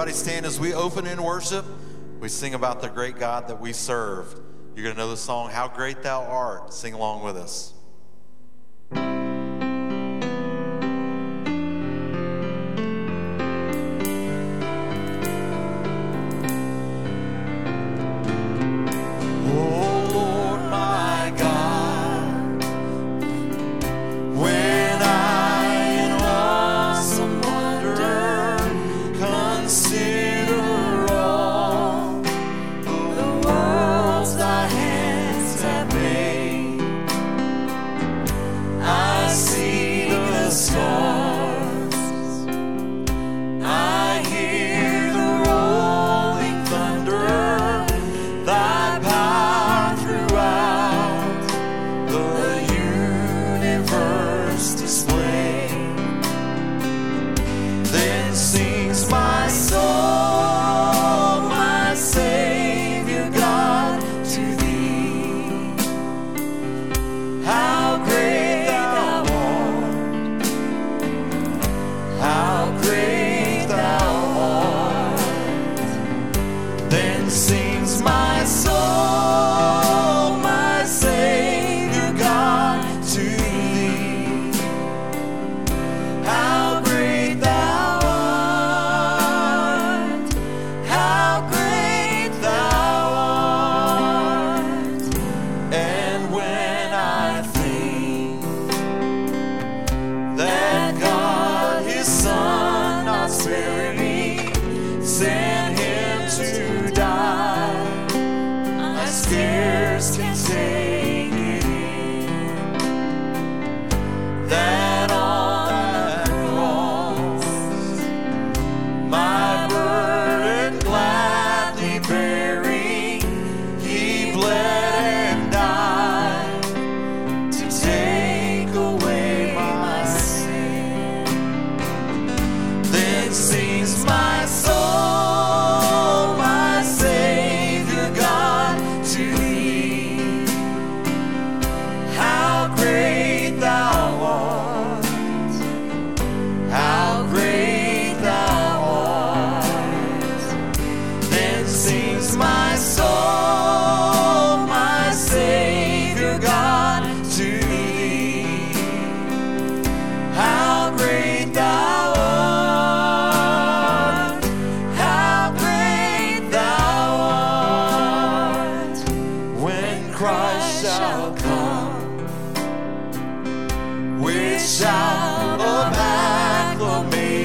Everybody, stand as we open in worship. We sing about the great God that we serve. You're going to know the song, How Great Thou Art. Sing along with us.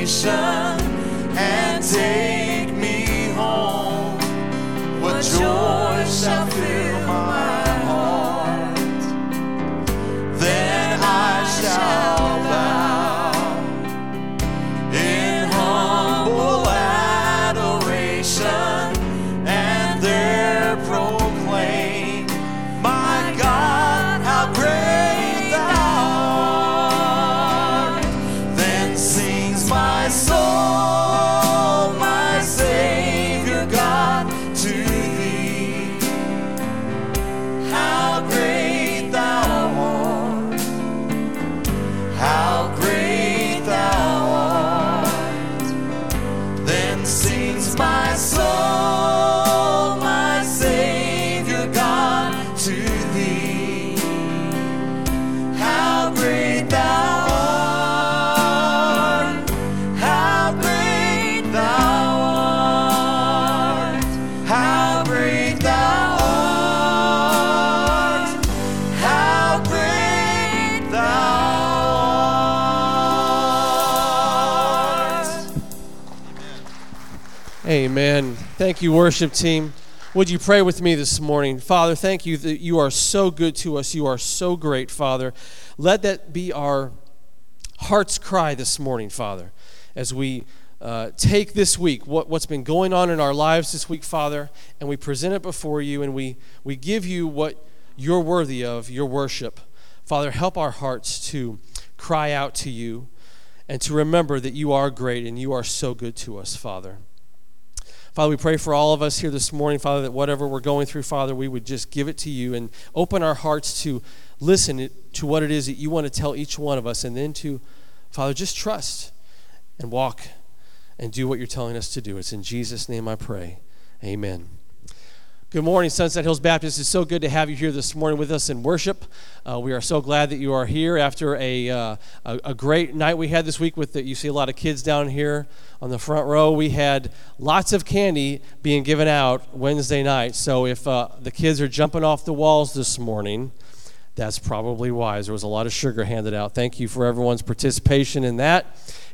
生 Thank you, worship team. Would you pray with me this morning? Father, thank you that you are so good to us. You are so great, Father. Let that be our heart's cry this morning, Father, as we uh, take this week, what, what's been going on in our lives this week, Father, and we present it before you and we, we give you what you're worthy of, your worship. Father, help our hearts to cry out to you and to remember that you are great and you are so good to us, Father. Father, we pray for all of us here this morning, Father, that whatever we're going through, Father, we would just give it to you and open our hearts to listen to what it is that you want to tell each one of us, and then to, Father, just trust and walk and do what you're telling us to do. It's in Jesus' name I pray. Amen. Good morning, Sunset Hills Baptist. It's so good to have you here this morning with us in worship. Uh, we are so glad that you are here after a, uh, a, a, great night we had this week. With the, you see a lot of kids down here on the front row. We had lots of candy being given out Wednesday night. So if uh, the kids are jumping off the walls this morning, that's probably wise. There was a lot of sugar handed out. Thank you for everyone's participation in that.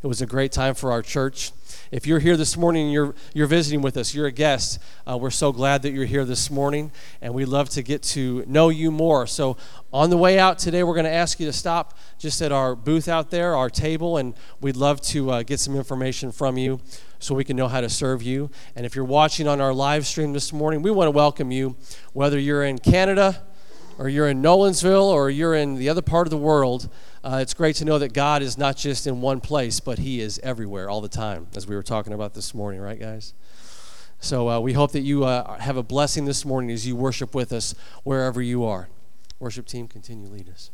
It was a great time for our church. If you're here this morning and you're, you're visiting with us, you're a guest, uh, we're so glad that you're here this morning, and we'd love to get to know you more. So, on the way out today, we're going to ask you to stop just at our booth out there, our table, and we'd love to uh, get some information from you so we can know how to serve you. And if you're watching on our live stream this morning, we want to welcome you, whether you're in Canada, or you're in Nolensville, or you're in the other part of the world. Uh, it's great to know that God is not just in one place, but He is everywhere all the time, as we were talking about this morning, right, guys? So uh, we hope that you uh, have a blessing this morning as you worship with us wherever you are. Worship team, continue lead us.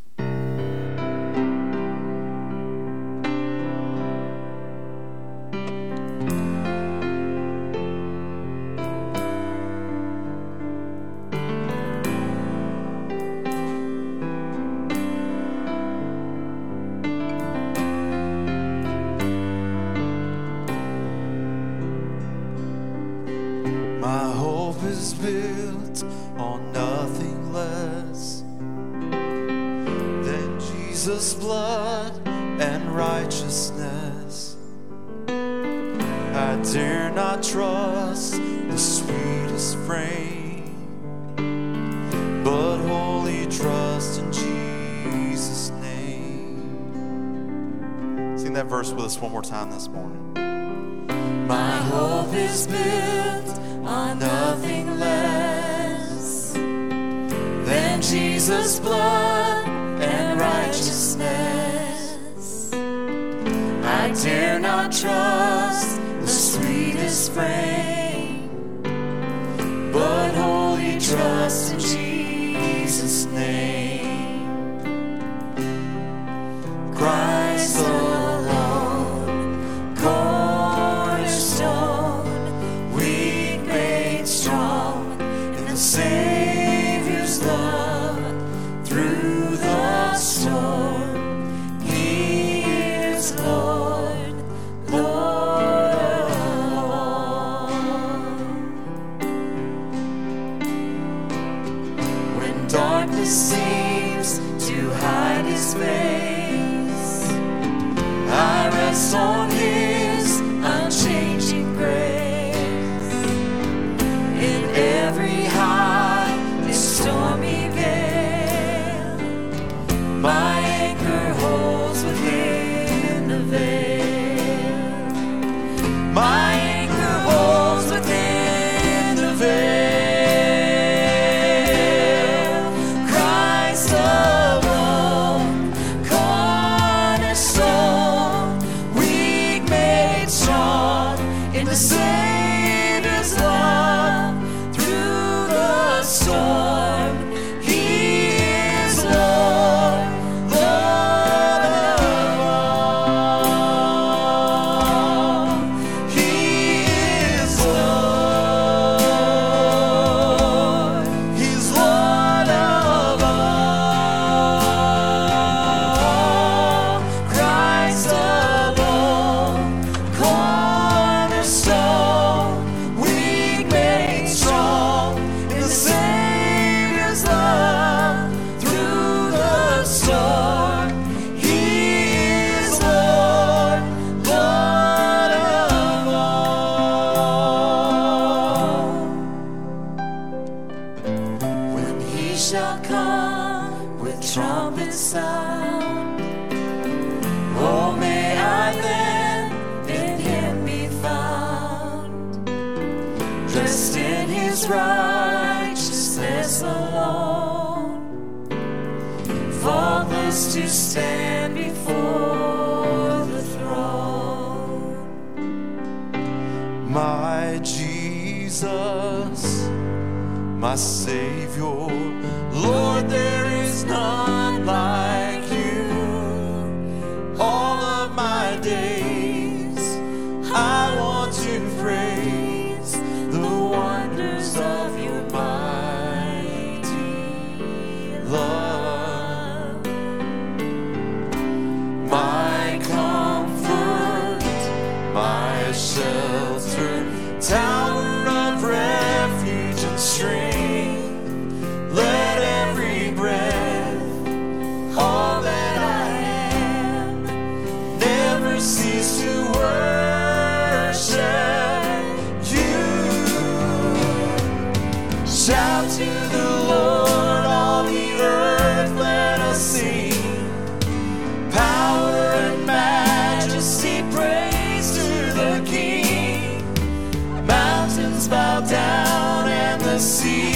se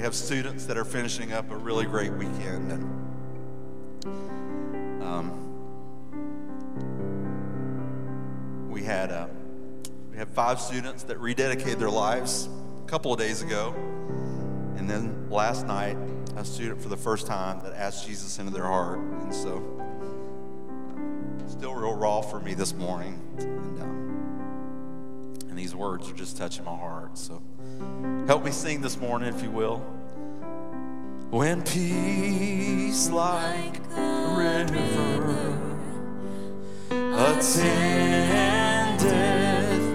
We have students that are finishing up a really great weekend. And, um, we had uh, we had five students that rededicated their lives a couple of days ago, and then last night a student for the first time that asked Jesus into their heart, and so still real raw for me this morning. And, um, these words are just touching my heart. So help me sing this morning, if you will. When peace like a river attendeth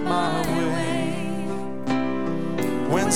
my way, when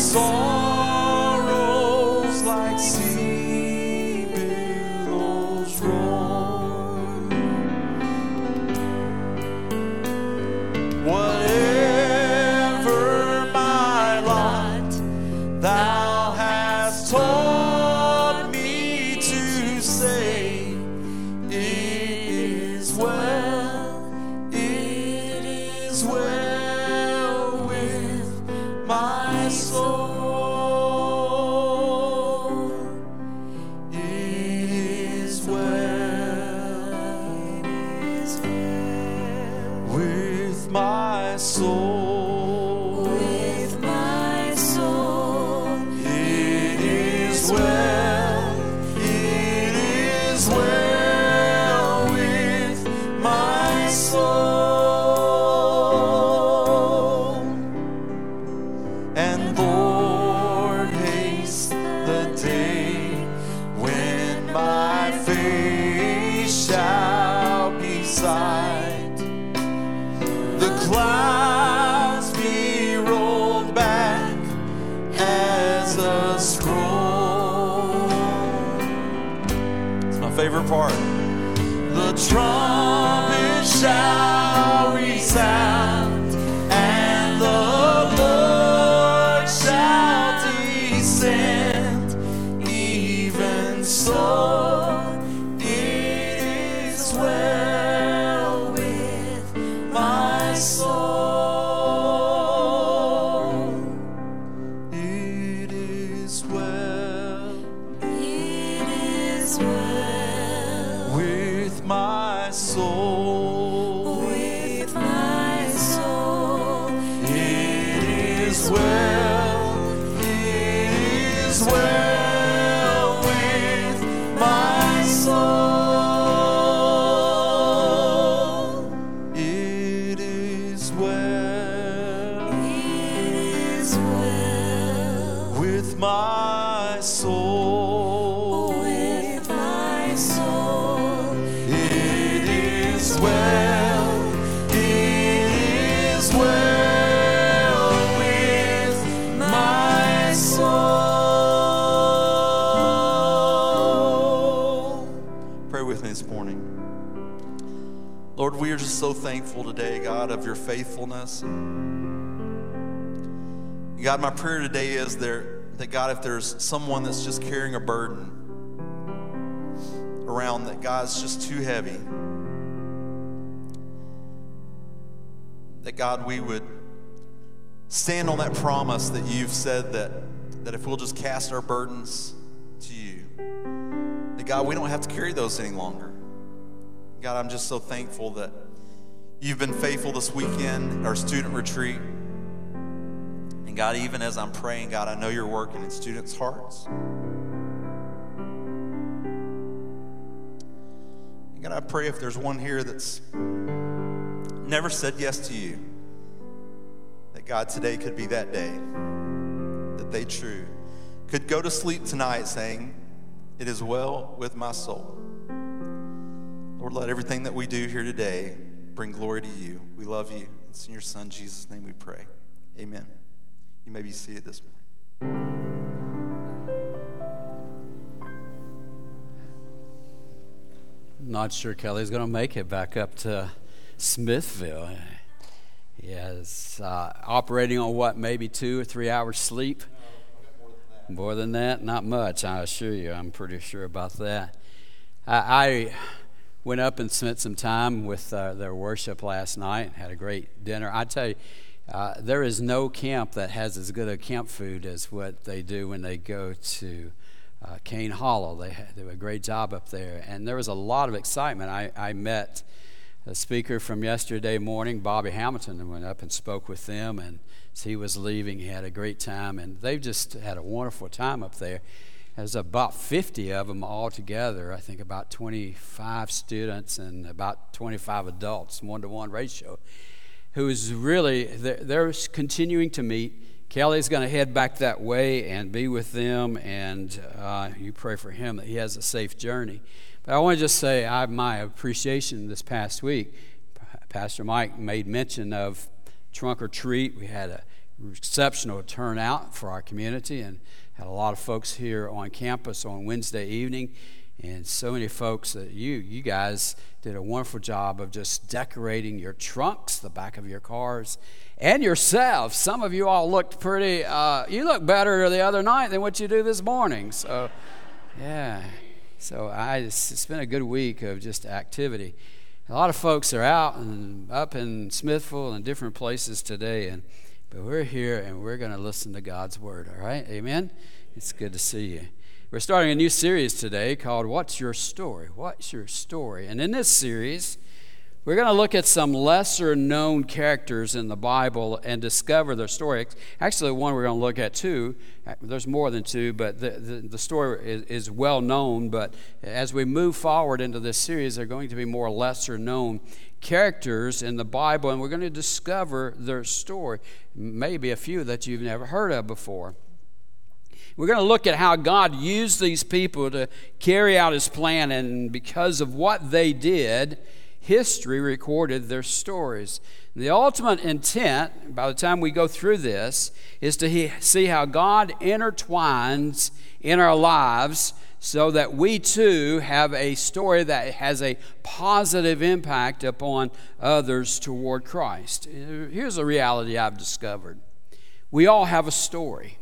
today, God, of your faithfulness. God, my prayer today is there that God, if there's someone that's just carrying a burden, around that God's just too heavy. That God, we would stand on that promise that you've said that, that if we'll just cast our burdens to you, that God, we don't have to carry those any longer. God, I'm just so thankful that you've been faithful this weekend, our student retreat. And God, even as I'm praying, God, I know you're working in students' hearts. And God, I pray if there's one here that's never said yes to you, that God today could be that day that they true could go to sleep tonight saying, It is well with my soul. Lord, let everything that we do here today bring glory to you. We love you. It's in your Son, Jesus' name, we pray. Amen. You may be seated this morning. Not sure Kelly's going to make it back up to Smithville. He uh, operating on what, maybe two or three hours sleep? More than that? Not much, I assure you. I'm pretty sure about that. I, I went up and spent some time with uh, their worship last night, had a great dinner. I tell you, uh, there is no camp that has as good a camp food as what they do when they go to uh, Cane Hollow. They, they do a great job up there. And there was a lot of excitement. I, I met a speaker from yesterday morning, Bobby Hamilton, and went up and spoke with them. And as he was leaving, he had a great time. And they've just had a wonderful time up there. There's about 50 of them all together. I think about 25 students and about 25 adults, one to one ratio, who is really, they're, continuing to meet. Kelly's going to head back that way and be with them, and uh, you pray for him that he has a safe journey. But I want to just say I, my appreciation this past week. Pastor Mike made mention of trunk or treat. We had a exceptional turnout for our community and had a lot of folks here on campus on Wednesday evening. And so many folks that you, you guys did a wonderful job of just decorating your trunks, the back of your cars, and yourselves. Some of you all looked pretty, uh, you look better the other night than what you do this morning. So, yeah. So I, it's been a good week of just activity. A lot of folks are out and up in Smithville and different places today, and but we're here and we're going to listen to God's word. All right, Amen. It's good to see you. We're starting a new series today called "What's Your Story?" What's your story? And in this series, we're going to look at some lesser known characters in the Bible and discover their story. Actually, one we're going to look at two. Uh, there's more than two, but the, the, the story is, is, well known. But as we move forward into this series, there are going to be more lesser known characters in the Bible, and we're going to discover their story. Maybe a few that you've never heard of before. We're going to look at how God used these people to carry out his plan, and because of what they did, history recorded their stories. The ultimate intent, by the time we go through this, is to he- see how God intertwines in our lives so that we too have a story that has a positive impact upon others toward Christ. Here's a reality I've discovered we all have a story.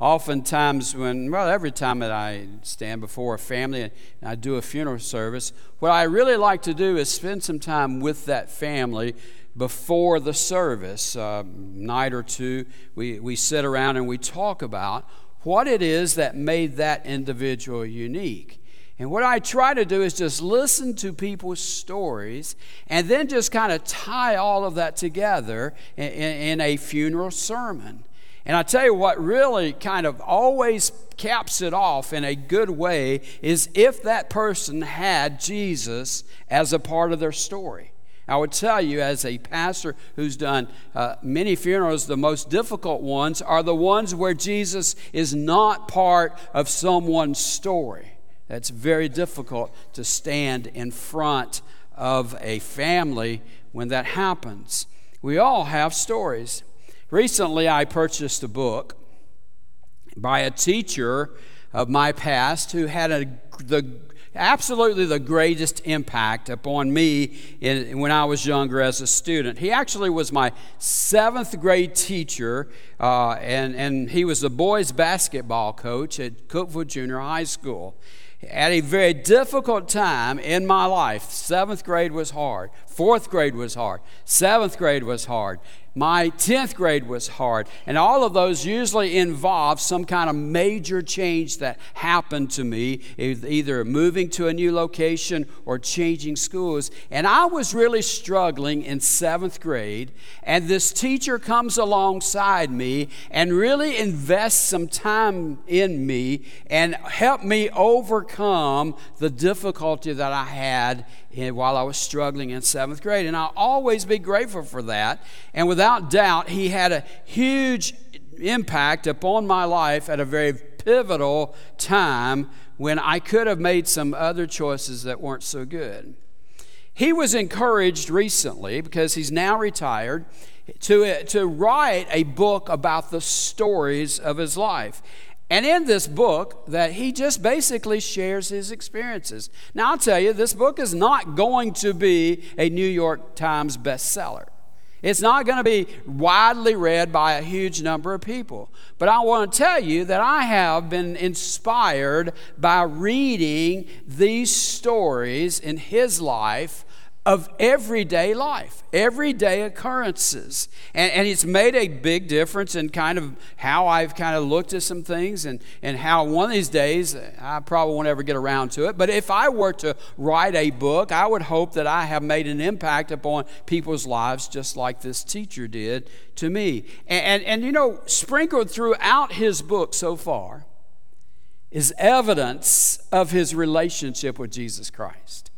Oftentimes, when, well, every time that I stand before a family and I do a funeral service, what I really like to do is spend some time with that family before the service, uh, night or two. We, we sit around and we talk about what it is that made that individual unique. And what I try to do is just listen to people's stories and then just kind of tie all of that together in, in, in, a funeral sermon. And I tell you what really kind of always caps it off in a good way is if that person had Jesus as a part of their story. I would tell you, as a pastor who's done uh, many funerals, the most difficult ones are the ones where Jesus is not part of someone's story. That's very difficult to stand in front of a family when that happens. We all have stories. Recently, I purchased a book by a teacher of my past who had a, the absolutely the greatest impact upon me in, when I was younger as a student. He actually was my seventh grade teacher, uh, and, and he was the boys' basketball coach at Cookeville Junior High School. At a very difficult time in my life, seventh grade was hard, fourth grade was hard, seventh grade was hard. My 10th grade was hard. And all of those usually involve some kind of major change that happened to me, either moving to a new location or changing schools. And I was really struggling in seventh grade. And this teacher comes alongside me and really invests some time in me and helped me overcome the difficulty that I had while I was struggling in seventh grade. And I'll always be grateful for that. And without doubt, he had a huge impact upon my life at a very pivotal time when I could have made some other choices that weren't so good. He was encouraged recently because he's now retired to, to write a book about the stories of his life. And in this book, that he just basically shares his experiences. Now, I'll tell you, this book is not going to be a New York Times bestseller. It's not going to be widely read by a huge number of people. But I want to tell you that I have been inspired by reading these stories in his life of everyday life, everyday occurrences. And, and it's made a big difference in kind of how I've kind of looked at some things and, and how one of these days, I probably won't ever get around to it, but if I were to write a book, I would hope that I have made an impact upon people's lives just like this teacher did to me. And, and, and you know, sprinkled throughout his book so far is evidence of his relationship with Jesus Christ.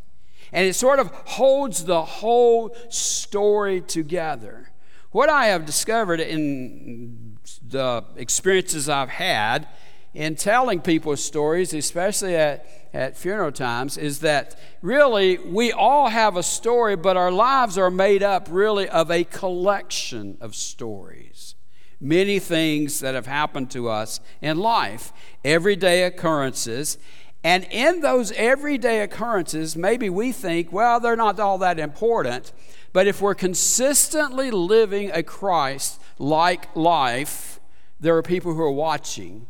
And it sort of holds the whole story together. What I have discovered in the experiences I've had in telling people stories, especially at, at funeral times, is that really we all have a story, but our lives are made up really of a collection of stories. Many things that have happened to us in life, everyday occurrences, and in those everyday occurrences, maybe we think, well, they're not all that important. But if we're consistently living a Christ like life, there are people who are watching,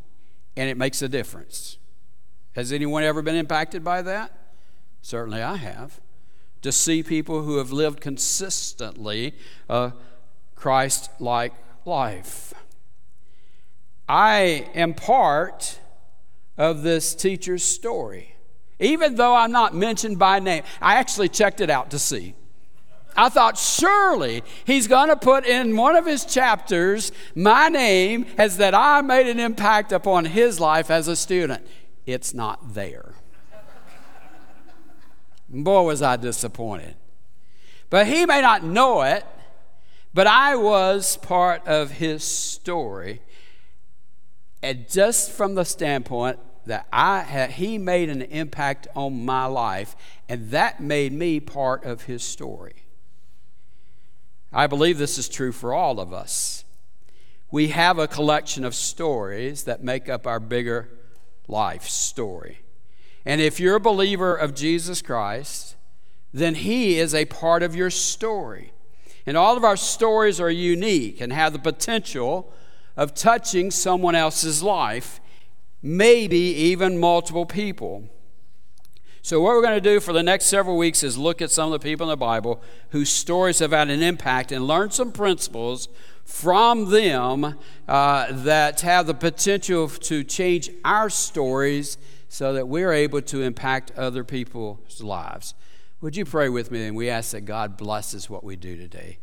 and it makes a difference. Has anyone ever been impacted by that? Certainly I have. To see people who have lived consistently a Christ like life. I am part of this teacher's story. Even though I'm not mentioned by name, I actually checked it out to see. I thought, surely he's going to put in one of his chapters my name as that I made an impact upon his life as a student. It's not there. Boy, was I disappointed. But he may not know it, but I was part of his story. And just from the standpoint that I had, he made an impact on my life, and that made me part of his story. I believe this is true for all of us. We have a collection of stories that make up our bigger life story. And if you're a believer of Jesus Christ, then he is a part of your story. And all of our stories are unique and have the potential of touching someone else's life, maybe even multiple people. So, what we're going to do for the next several weeks is look at some of the people in the Bible whose stories have had an impact and learn some principles from them uh, that have the potential to change our stories so that we're able to impact other people's lives. Would you pray with me? And we ask that God blesses what we do today.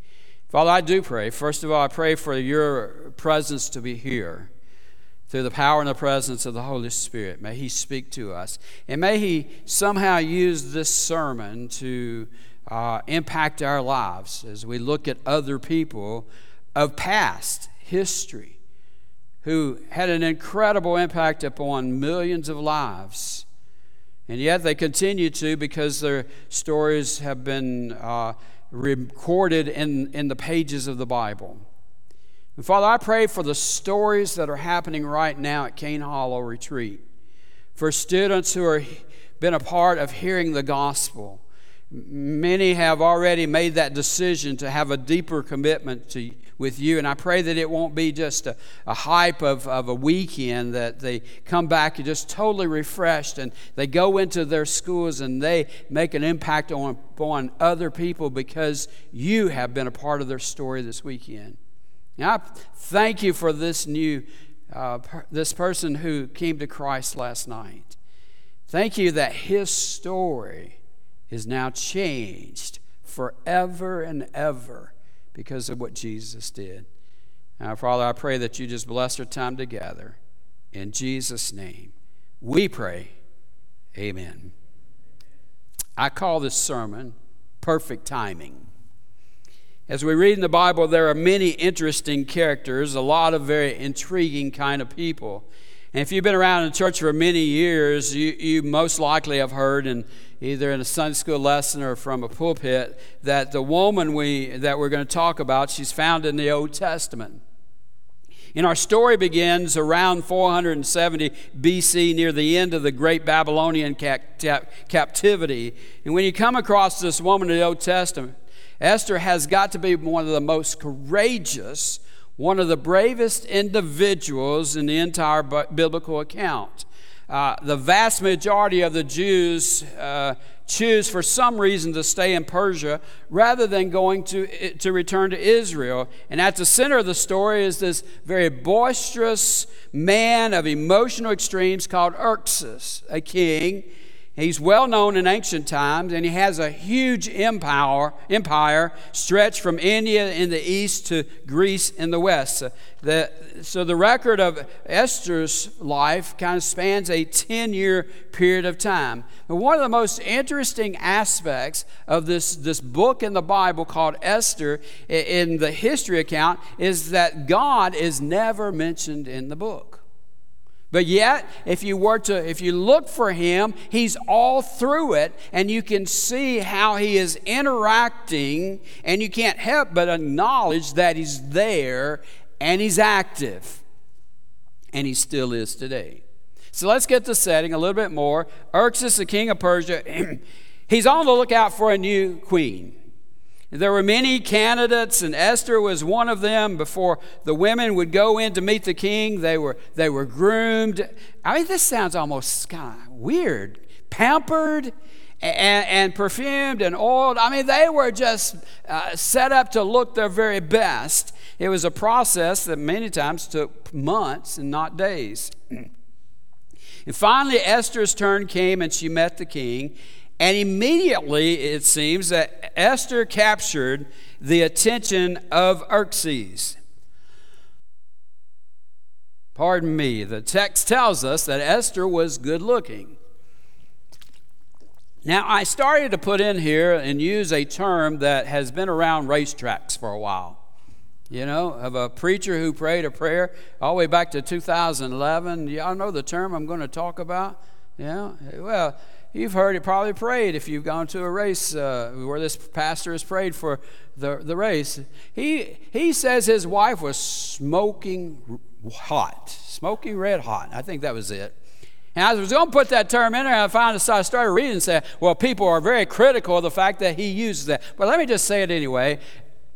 Father, I do pray. First of all, I pray for your presence to be here through the power and the presence of the Holy Spirit. May He speak to us. And may He somehow use this sermon to uh, impact our lives as we look at other people of past history who had an incredible impact upon millions of lives. And yet they continue to because their stories have been uh, recorded in, in the pages of the Bible. And Father, I pray for the stories that are happening right now at Cane Hollow Retreat, for students who have been a part of hearing the gospel. Many have already made that decision to have a deeper commitment to with you. And I pray that it won't be just a, a hype of, of a weekend, that they come back and just totally refreshed and they go into their schools and they make an impact on, on other people because you have been a part of their story this weekend. Now, thank you for this new, uh, this person who came to Christ last night. Thank you that his story is now changed forever and ever because of what Jesus did. Now, Father, I pray that you just bless our time together. In Jesus' name, we pray. Amen. I call this sermon Perfect Timing. As we read in the Bible, there are many interesting characters, a lot of very intriguing kind of people. And if you've been around in church for many years, you, you most likely have heard, and either in a Sunday school lesson or from a pulpit, that the woman we, that we're going to talk about, she's found in the Old Testament. And our story begins around 470 BC, near the end of the great Babylonian captivity. And when you come across this woman in the Old Testament, Esther has got to be one of the most courageous one of the bravest individuals in the entire biblical account. Uh, the vast majority of the Jews uh, choose for some reason to stay in Persia rather than going to, to return to Israel. And at the center of the story is this very boisterous man of emotional extremes called Xerxes, a king He's well known in ancient times, and he has a huge empire, empire stretched from India in the east to Greece in the west. So the, so the record of Esther's life kind of spans a 10 year period of time. But one of the most interesting aspects of this, this book in the Bible called Esther in the history account is that God is never mentioned in the book. But yet, if you were to, if you look for him, he's all through it, and you can see how he is interacting, and you can't help but acknowledge that he's there and he's active. And he still is today. So let's get the setting a little bit more. Xerxes, the king of Persia, he's on the lookout for a new queen. There were many candidates, and Esther was one of them. Before the women would go in to meet the king, they were, they were groomed. I mean, this sounds almost kind of weird. Pampered and, and, perfumed and oiled. I mean, they were just uh, set up to look their very best. It was a process that many times took months and not days. and finally, Esther's turn came and she met the king. And immediately, it seems that Esther captured the attention of Xerxes. Pardon me, the text tells us that Esther was good looking. Now, I started to put in here and use a term that has been around racetracks for a while. you know, of a preacher who prayed a prayer all the way back to 2011. Y'all know the term I'm going to talk about? Yeah? Well, you've heard it probably prayed if you've gone to a race uh, where this pastor has prayed for the, the race. He, he says his wife was smoking hot, smoking red hot. I think that was it. And I was going to put that term in there, and I found I started reading and said, well, people are very critical of the fact that he uses that. But let me just say it anyway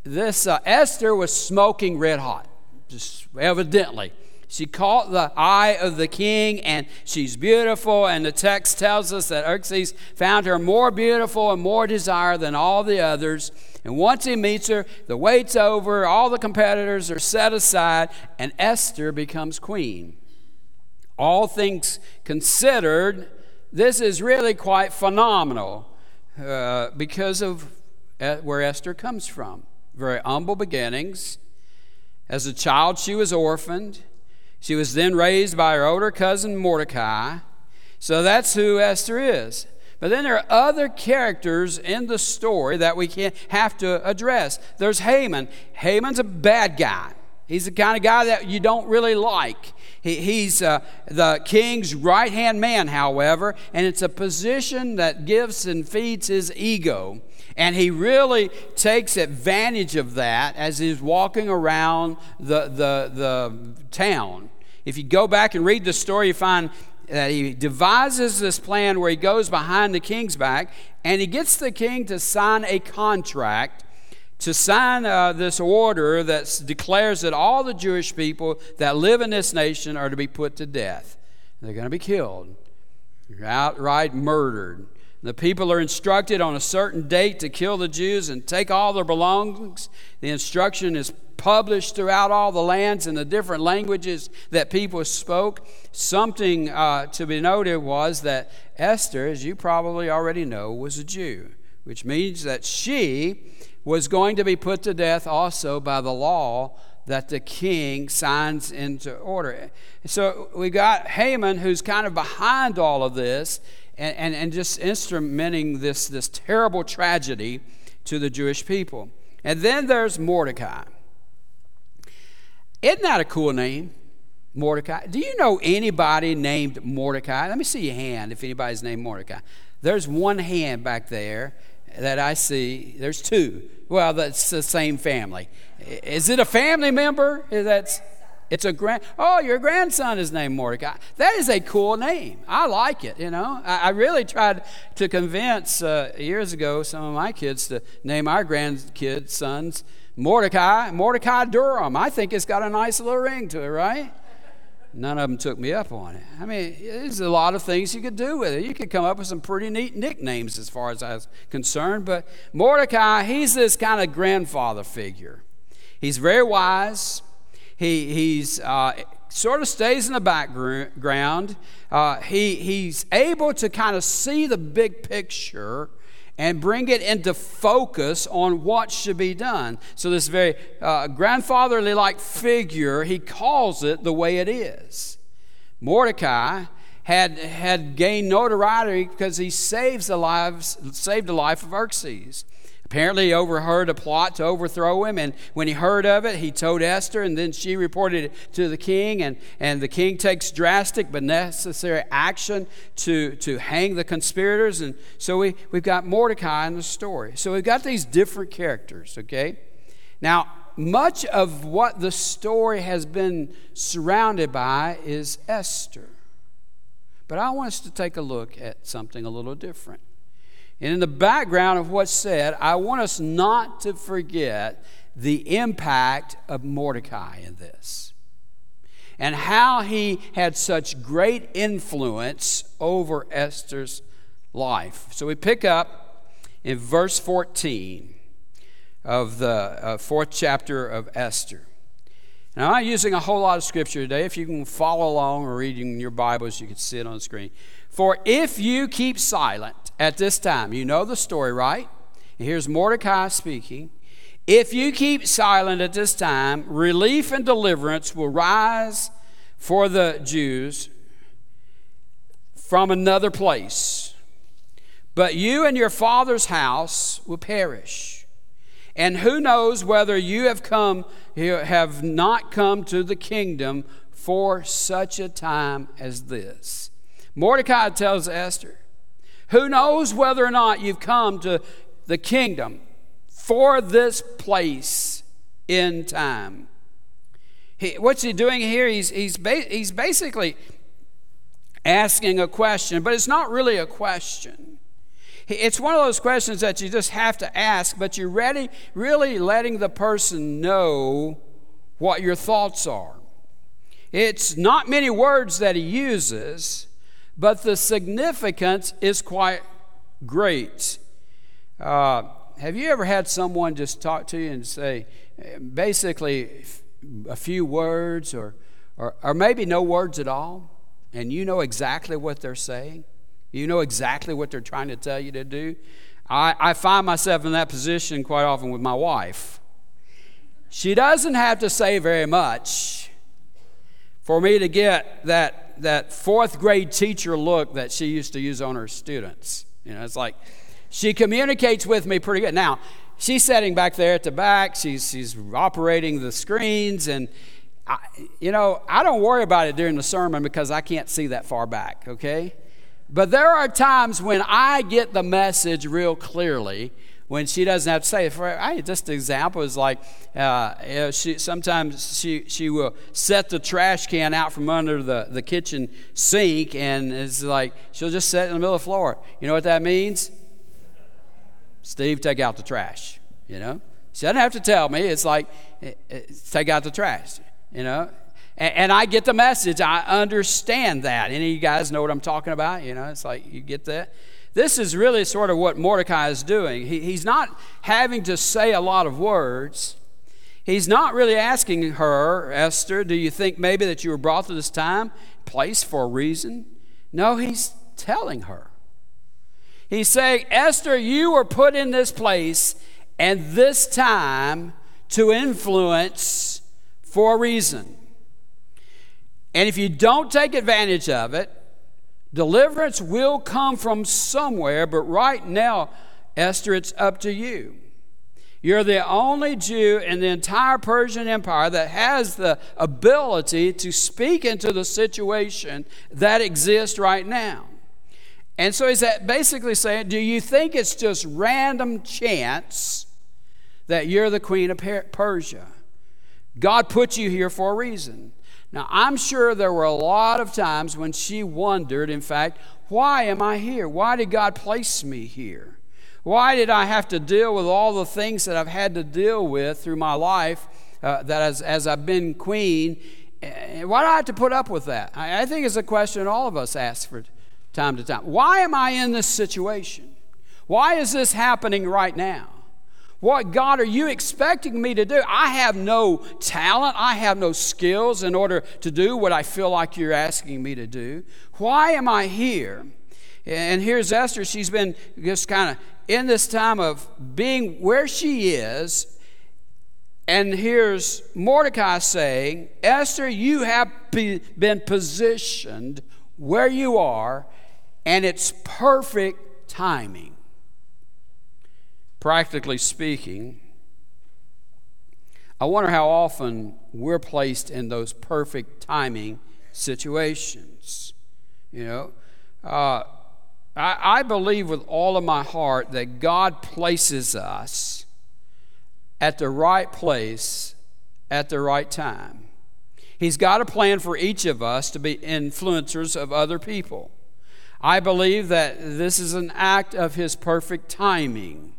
this uh, Esther was smoking red hot, just evidently. She caught the eye of the king, and she's beautiful. And the text tells us that Xerxes found her more beautiful and more desired than all the others. And once he meets her, the wait's over, all the competitors are set aside, and Esther becomes queen. All things considered, this is really quite phenomenal uh, because of uh, where Esther comes from very humble beginnings. As a child, she was orphaned. She was then raised by her older cousin Mordecai. So that's who Esther is. But then there are other characters in the story that we can have to address. There's Haman. Haman's a bad guy. He's the kind of guy that you don't really like. He, he's uh, the king's right hand man, however, and it's a position that gives and feeds his ego. And he really takes advantage of that as he's walking around the, the, the town. If you go back and read the story, you find that he devises this plan where he goes behind the king's back and he gets the king to sign a contract to sign uh, this order that declares that all the Jewish people that live in this nation are to be put to death. They're going to be killed, outright murdered. The people are instructed on a certain date to kill the Jews and take all their belongings. The instruction is published throughout all the lands in the different languages that people spoke. Something uh, to be noted was that Esther, as you probably already know, was a Jew, which means that she was going to be put to death also by the law that the king signs into order. So we got Haman, who's kind of behind all of this and, and, and just instrumenting this, this terrible tragedy to the Jewish people. And then there's Mordecai. Isn't that a cool name? Mordecai. Do you know anybody named Mordecai? Let me see your hand if anybody's named Mordecai. There's one hand back there that I see. There's two. Well, that's the same family. Is it a family member? Is That's it's a grand. Oh, your grandson is named Mordecai. That is a cool name. I like it. You know, I, I really tried to convince uh, years ago some of my kids to name our grandkids sons Mordecai, Mordecai Durham. I think it's got a nice little ring to it, right? None of them took me up on it. I mean, there's a lot of things you could do with it. You could come up with some pretty neat nicknames as far as I was concerned. But Mordecai, he's this kind of grandfather figure. He's very wise. He, he's uh, sort of stays in the background. Uh, he, he's able to kind of see the big picture and bring it into focus on what should be done. So, this very uh, grandfatherly like figure, he calls it the way it is. Mordecai had, had gained notoriety because he saves the lives, saved the life of Xerxes. Apparently, he overheard a plot to overthrow him, and when he heard of it, he told Esther, and then she reported it to the king, and, and the king takes drastic but necessary action to, to hang the conspirators. And so we, we've got Mordecai in the story. So we've got these different characters, okay? Now, much of what the story has been surrounded by is Esther. But I want us to take a look at something a little different. And in the background of what's said, I want us not to forget the impact of Mordecai in this and how he had such great influence over Esther's life. So we pick up in verse 14 of the uh, fourth chapter of Esther. Now, I'm not using a whole lot of scripture today. If you can follow along or reading your Bibles, you can see it on the screen. For if you keep silent at this time, you know the story, right? here's Mordecai speaking. If you keep silent at this time, relief and deliverance will rise for the Jews from another place. But you and your father's house will perish. And who knows whether you have come, have not come to the kingdom for such a time as this. Mordecai tells Esther, Who knows whether or not you've come to the kingdom for this place in time? He, what's he doing here? He's, he's, ba- he's basically asking a question, but it's not really a question. It's one of those questions that you just have to ask, but you're ready, really letting the person know what your thoughts are. It's not many words that he uses, but the significance is quite great. Uh, have you ever had someone just talk to you and say, basically, a few words or, or, or maybe no words at all, and you know exactly what they're saying? You know exactly what they're trying to tell you to do. I, I find myself in that position quite often with my wife. She doesn't have to say very much for me to get that, that fourth grade teacher look that she used to use on her students. You know, it's like she communicates with me pretty good. Now, she's sitting back there at the back, she's, she's operating the screens, and I, you know, I don't worry about it during the sermon because I can't see that far back, okay? But there are times when I get the message real clearly when she doesn't have to say it. For I, just an example is like uh, she, sometimes she, she will set the trash can out from under the, the kitchen sink and it's like she'll just set it in the middle of the floor. You know what that means? Steve, take out the trash. You know? She doesn't have to tell me. It's like, eh, eh, take out the trash. You know? And, I get the message. I understand that. Any of you guys know what I'm talking about? You know, it's like you get that. This is really sort of what Mordecai is doing. He, he's not having to say a lot of words. He's not really asking her, Esther, do you think maybe that you were brought to this time, place for a reason? No, he's telling her. He's saying, Esther, you were put in this place and this time to influence for a reason. And if you don't take advantage of it, deliverance will come from somewhere, but right now, Esther, it's up to you. You're the only Jew in the entire Persian Empire that has the ability to speak into the situation that exists right now. And so he's basically saying, Do you think it's just random chance that you're the queen of Persia? God put you here for a reason. Now, I'm sure there were a lot of times when she wondered, in fact, why am I here? Why did God place me here? Why did I have to deal with all the things that I've had to deal with through my life uh, that as, as I've been queen? Why do I have to put up with that? I, I think it's a question all of us ask for time to time. Why am I in this situation? Why is this happening right now? What, God, are you expecting me to do? I have no talent. I have no skills in order to do what I feel like you're asking me to do. Why am I here? And here's Esther. She's been just kind of in this time of being where she is. And here's Mordecai saying, Esther, you have been positioned where you are, and it's perfect timing practically speaking, I wonder how often we're placed in those perfect timing situations. You know, uh, I, I believe with all of my heart that God places us at the right place at the right time. He's got a plan for each of us to be influencers of other people. I believe that this is an act of His perfect timing.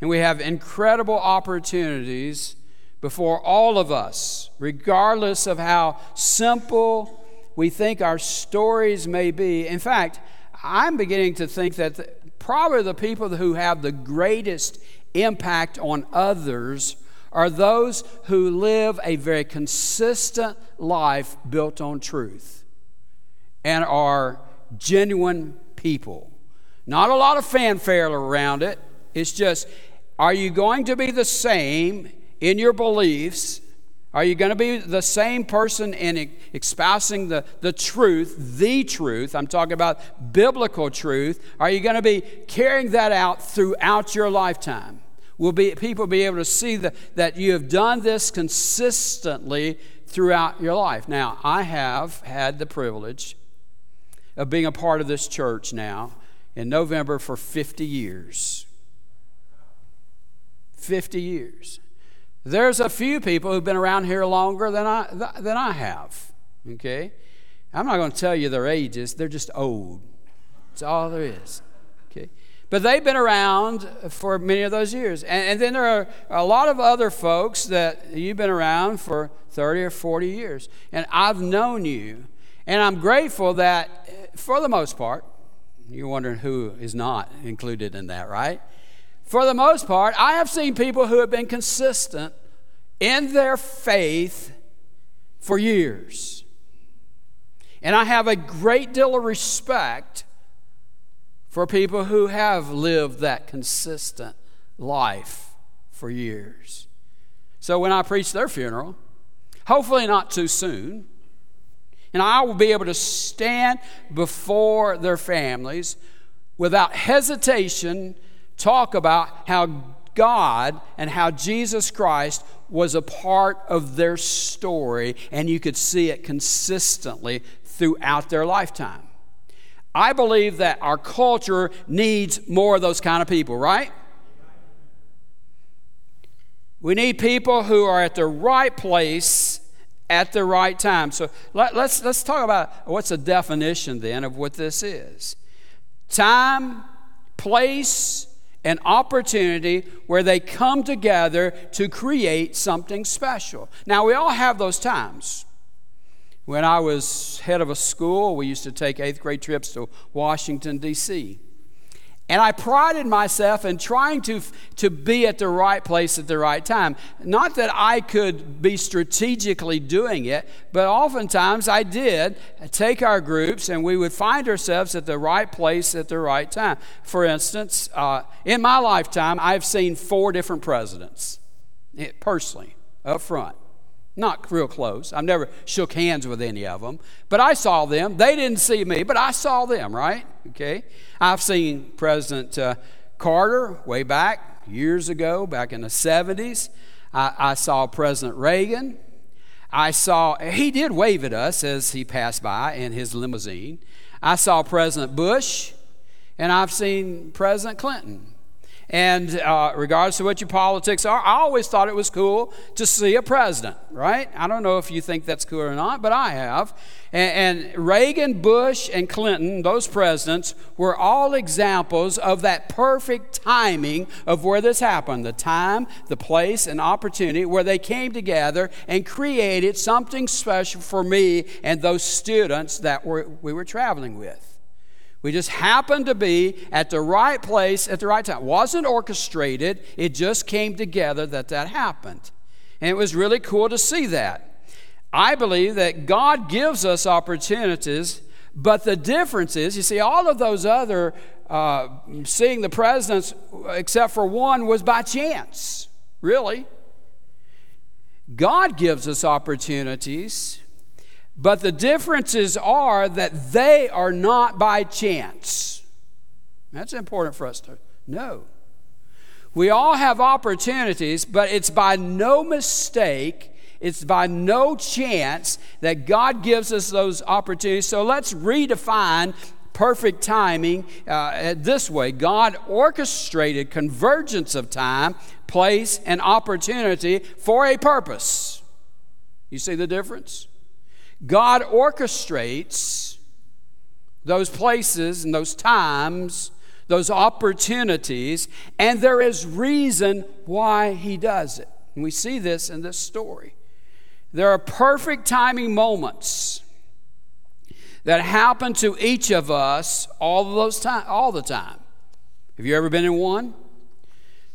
And we have incredible opportunities before all of us, regardless of how simple we think our stories may be. In fact, I'm beginning to think that probably the people who have the greatest impact on others are those who live a very consistent life built on truth and are genuine people. Not a lot of fanfare around it. It's just are you going to be the same in your beliefs? Are you going to be the same person in espousing the, the truth, the truth? I'm talking about biblical truth. Are you going to be carrying that out throughout your lifetime? Will be people be able to see that, that you have done this consistently throughout your life. Now, I have had the privilege of being a part of this church now in November for 50 years. 50 years. There's a few people who've been around here longer than I, than I have. Okay? I'm not going to tell you their ages, they're just old. That's all there is. Okay? But they've been around for many of those years. And, and then there are a lot of other folks that you've been around for 30 or 40 years. And I've known you. And I'm grateful that, for the most part, you're wondering who is not included in that, right? For the most part, I have seen people who have been consistent in their faith for years. And I have a great deal of respect for people who have lived that consistent life for years. So when I preach their funeral, hopefully not too soon, and I will be able to stand before their families without hesitation, talk about how God and how Jesus Christ was a part of their story, and you could see it consistently throughout their lifetime. I believe that our culture needs more of those kind of people, right? We need people who are at the right place at the right time. So let, us let's, let's talk about what's the definition then of what this is time, place, and opportunity where they come together to create something special. Now, we all have those times. When I was head of a school, we used to take eighth grade trips to Washington, D.C. And I prided myself in trying to, to be at the right place at the right time. Not that I could be strategically doing it, but oftentimes I did take our groups and we would find ourselves at the right place at the right time. For instance, uh, in my lifetime, I've seen four different presidents, eh, personally, up front. Not real close. I've never shook hands with any of them, but I saw them. They didn't see me, but I saw them, right? Okay. I've seen President uh, Carter way back years ago, back in the 70s. I, I saw President Reagan. I saw, he did wave at us as he passed by in his limousine. I saw President Bush, and I've seen President Clinton. And uh, regardless of what your politics are, I always thought it was cool to see a president, right? I don't know if you think that's cool or not, but I have. And, and Reagan, Bush, and Clinton, those presidents, were all examples of that perfect timing of where this happened the time, the place, and opportunity where they came together and created something special for me and those students that were, we were traveling with. We just happened to be at the right place at the right time. It wasn't orchestrated, it just came together that that happened. And it was really cool to see that. I believe that God gives us opportunities, but the difference is, you see, all of those other uh, seeing the presidents, except for one, was by chance, really. God gives us opportunities but the differences are that they are not by chance. That's important for us to know. We all have opportunities, but it's by no mistake, it's by no chance that God gives us those opportunities. So let's redefine perfect timing uh, this way God orchestrated convergence of time, place, and opportunity for a purpose. You see the difference? God orchestrates those places and those times, those opportunities, and there is reason why He does it. And we see this in this story. There are perfect timing moments that happen to each of us all those time, all the time. Have you ever been in one?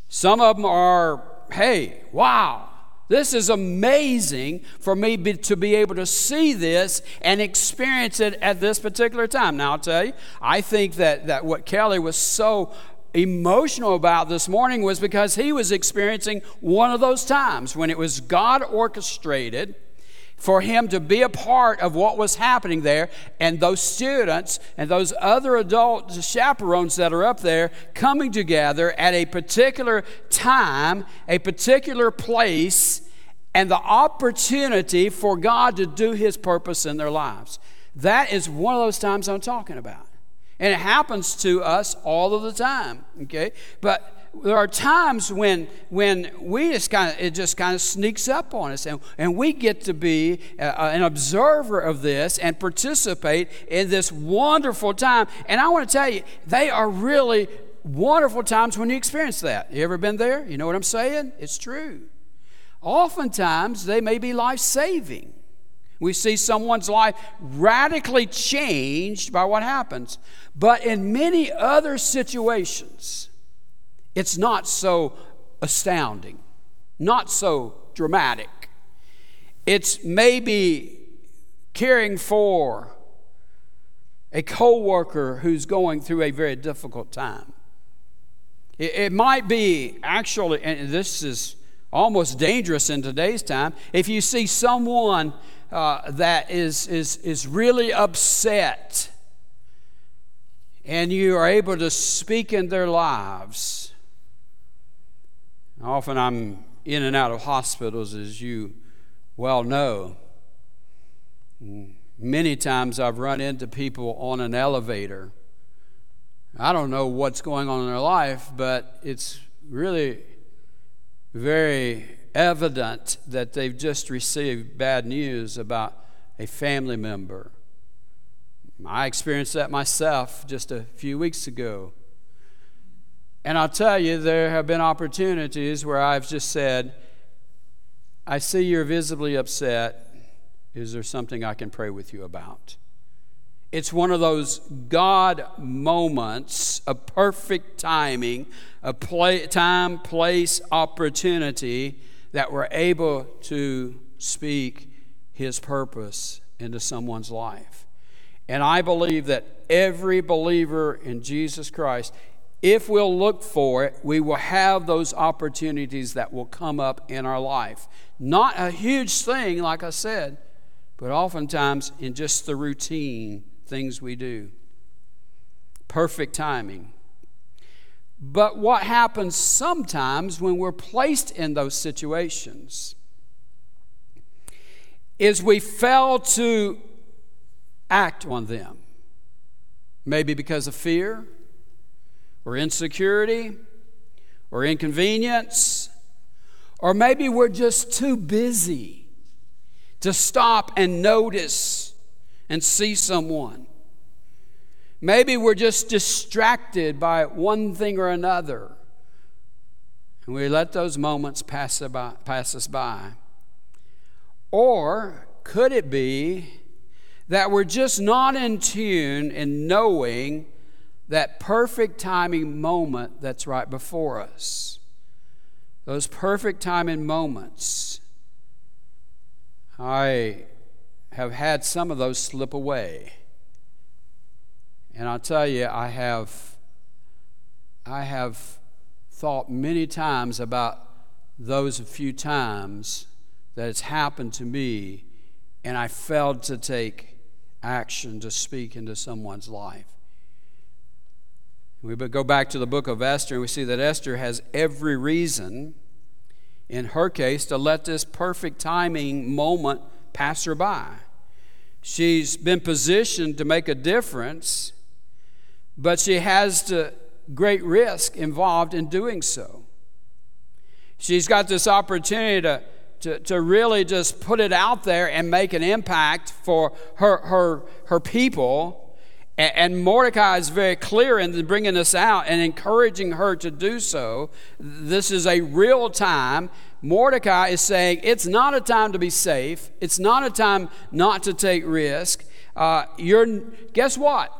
Some of them are, hey, wow, this is amazing for me be, to be able to see this and experience it at this particular time. Now, I'll tell you, I think that, that what Kelly was so emotional about this morning was because he was experiencing one of those times when it was God orchestrated for him to be a part of what was happening there, and those students and those other adult chaperones that are up there coming together at a particular time, a particular place, and the opportunity for God to do his purpose in their lives. That is one of those times I'm talking about. And it happens to us all of the time, okay? But there are times when when we just kind of it just kind of sneaks up on us and, and we get to be uh, an observer of this and participate in this wonderful time. And i want to tell you they are really wonderful times when you experience that. You ever been there? You know what i'm saying? It's true. Oftentimes they may be life-saving. We see someone's life radically changed by what happens. But in many other situations it's not so astounding, not so dramatic. It's maybe caring for a coworker who's going through a very difficult time. It, it might be actually, and this is almost dangerous in today's time, if you see someone uh, that is, is, is really upset and you are able to speak in their lives Often I'm in and out of hospitals, as you well know. Many times I've run into people on an elevator. I don't know what's going on in their life, but it's really very evident that they've just received bad news about a family member. I experienced that myself just a few weeks ago. And I'll tell you, there have been opportunities where I've just said, I see you're visibly upset. Is there something I can pray with you about? It's one of those God moments, a perfect timing, a play, time, place, opportunity that we're able to speak His purpose into someone's life. And I believe that every believer in Jesus Christ if we'll look for it, we will have those opportunities that will come up in our life. Not a huge thing, like I said, but oftentimes in just the routine things we do. Perfect timing. But what happens sometimes when we're placed in those situations is we fail to act on them. Maybe because of fear, or insecurity or inconvenience, or maybe we're just too busy to stop and notice and see someone. Maybe we're just distracted by one thing or another. And we let those moments pass, pass us by. Or could it be that we're just not in tune in knowing that perfect timing moment that's right before us. Those perfect timing moments. I have had some of those slip away. And I'll tell you, I have, I have thought many times about those few times that it's happened to me and I failed to take action to speak into someone's life. We go back to the book of Esther and we see that Esther has every reason, in her case, to let this perfect timing moment pass her by. She's been positioned to make a difference, but she has to great risk involved in doing so. She's got this opportunity to, to, to really just put it out there and make an impact for her, her, her people and Mordecai is very clear in bringing this out and encouraging her to do so. This is a real time. Mordecai is saying it's not a time to be safe. It's not a time not to take risk. Uh, you're, guess what?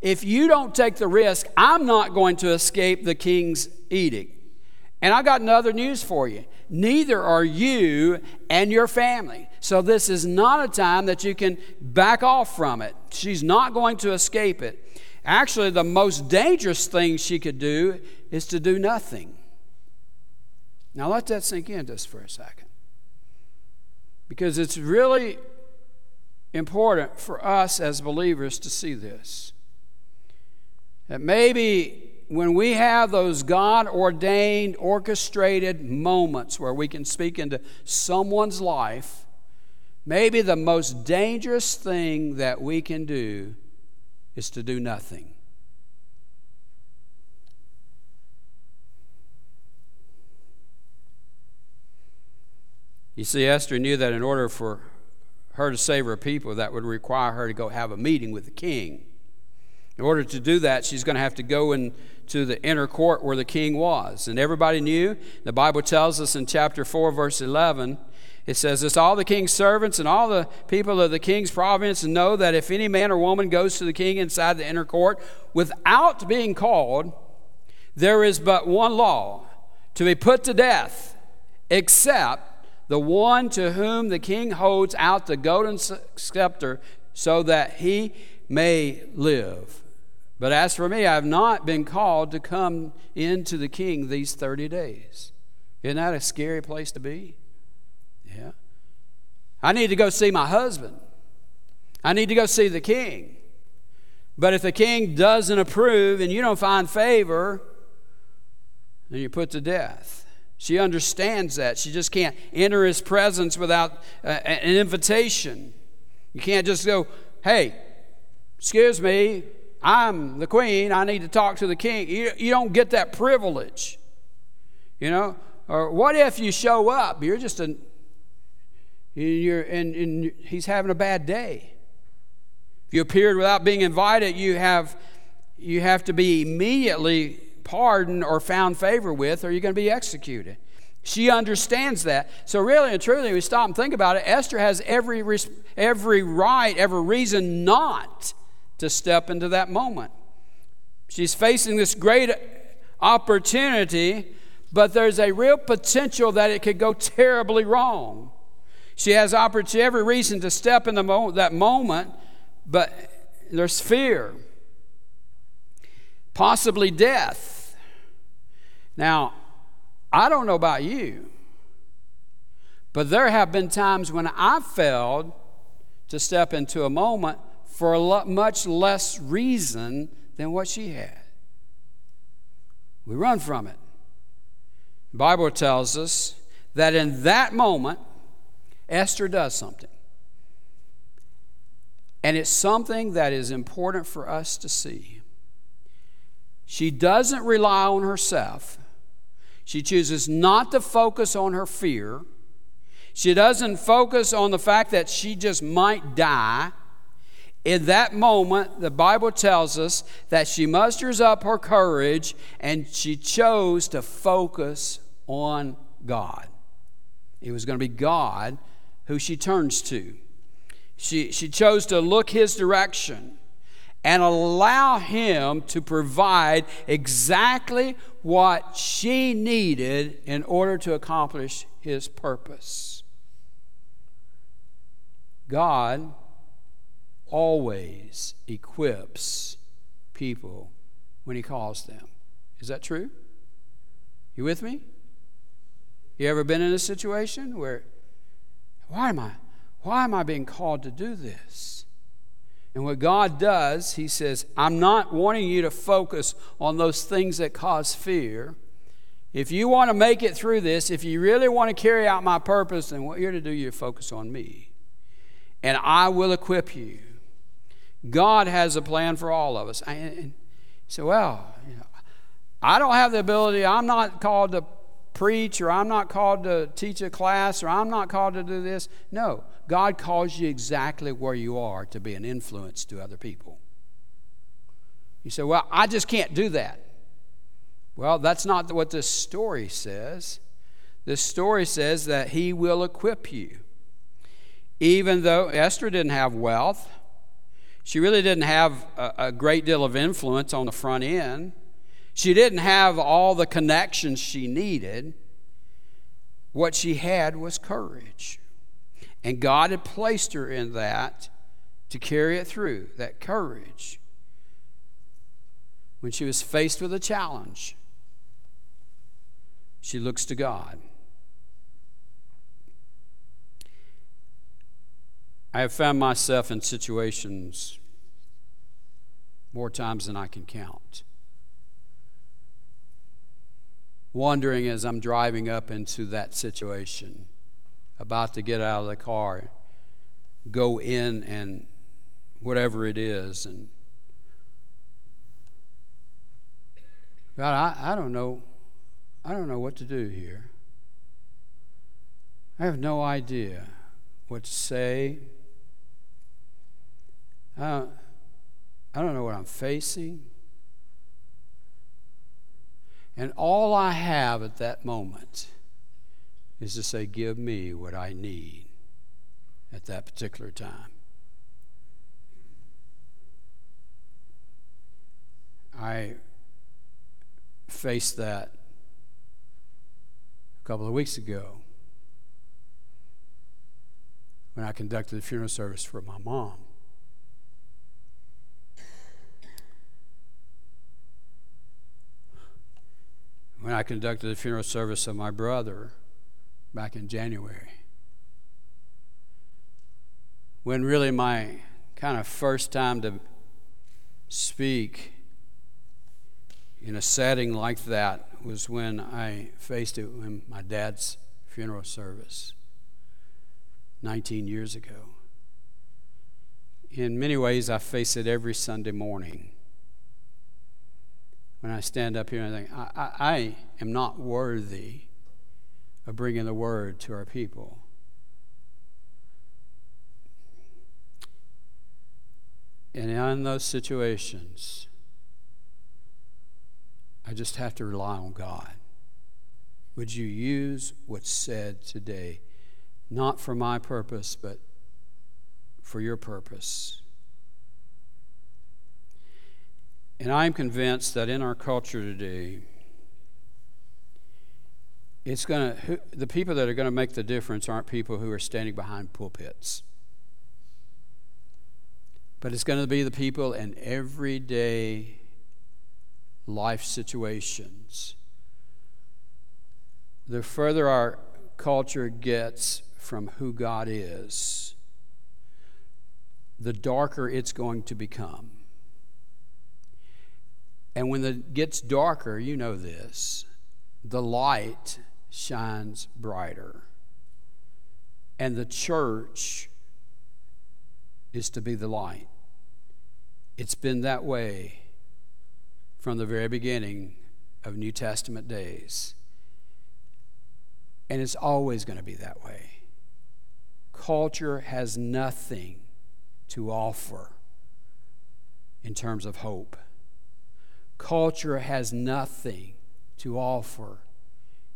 If you don't take the risk, I'm not going to escape the king's edict. And I got another news for you. Neither are you and your family. So, this is not a time that you can back off from it. She's not going to escape it. Actually, the most dangerous thing she could do is to do nothing. Now, let that sink in just for a second. Because it's really important for us as believers to see this. That maybe when we have those God ordained, orchestrated moments where we can speak into someone's life, maybe the most dangerous thing that we can do is to do nothing. You see, Esther knew that in order for her to save her people, that would require her to go have a meeting with the king. In order to do that, she's going to have to go into the inner court where the king was. And everybody knew, the Bible tells us in chapter 4, verse 11, it says "It's all the king's servants and all the people of the king's province know that if any man or woman goes to the king inside the inner court without being called, there is but one law to be put to death, except the one to whom the king holds out the golden scepter so that he may live. But as for me, I have not been called to come into the king these 30 days. Isn't that a scary place to be? Yeah. I need to go see my husband. I need to go see the king. But if the king doesn't approve and you don't find favor, then you're put to death. She understands that. She just can't enter his presence without uh, an invitation. You can't just go, hey, excuse me, I'm the queen. I need to talk to the king. You, you don't get that privilege. You know? Or what if you show up? You're just a, you're, and, and he's having a bad day. If you appeared without being invited, you have, you have to be immediately pardoned or found favor with, or you're going to be executed. She understands that. So, really and truly, we stop and think about it. Esther has every, every right, every reason not to step into that moment. She's facing this great opportunity, but there's a real potential that it could go terribly wrong. She has opportunity, every reason to step in mo- that moment, but there's fear possibly death. Now, I don't know about you, but there have been times when I failed to step into a moment for a lot, much less reason than what she had. We run from it. The Bible tells us that in that moment, Esther does something. And it's something that is important for us to see. She doesn't rely on herself. She chooses not to focus on her fear. She doesn't focus on the fact that she just might die. In that moment, the Bible tells us that she musters up her courage and she chose to focus on God. It was going to be God who she turns to. She, she chose to look his direction and allow Him to provide exactly what she needed in order to accomplish His purpose. God always equips people when He calls them. Is that true? You with me? You ever been in a situation where, why am I, why am I being called to do this? And what God does, He says, I'm not wanting you to focus on those things that cause fear. If you want to make it through this, if you really want to carry out my purpose, then what you're to do, you focus on me. And I will equip you. God has a plan for all of us. And so, well, you know, I don't have the ability, I'm not called to preach, or I'm not called to teach a class, or I'm not called to do this. No, God calls you exactly where you are to be an influence to other people. You say, Well, I just can't do that. Well, that's not what this story says. This story says that He will equip you. Even though Esther didn't have wealth, she really didn't have a, a great deal of influence on the front end. She didn't have all the connections she needed. What she had was courage. And God had placed her in that to carry it through, that courage. When she was faced with a challenge, she looks to God. I have found myself in situations more times than I can count. Wondering as I'm driving up into that situation, about to get out of the car, go in and whatever it is, and God, I, I don't know. I don't know what to do here. I have no idea what to say. I don't, know what I'm facing. And all I have at that moment is to say, Give me what I need at that particular time. I faced that a couple of weeks ago when I conducted the funeral service for my mom. When I conducted the funeral service of my brother back in January. When really my kind of first time to speak in a setting like that was when I faced it in my dad's funeral service 19 years ago. In many ways, I face it every Sunday morning. When I stand up here and think, I, I, I am not worthy of bringing the word to our people. And in those situations, I just have to rely on God. Would you use what's said today, not for my purpose, but for your purpose? And I'm convinced that in our culture today, it's going to the people that are going to make the difference aren't people who are standing behind pulpits but it's going to be the people in everyday life situations. The further our culture gets from who God is, the darker it's going to become. And when it gets darker, you know this, the light shines brighter. And the church is to be the light. It's been that way from the very beginning of New Testament days. And it's always going to be that way. Culture has nothing to offer in terms of hope. Culture has nothing to offer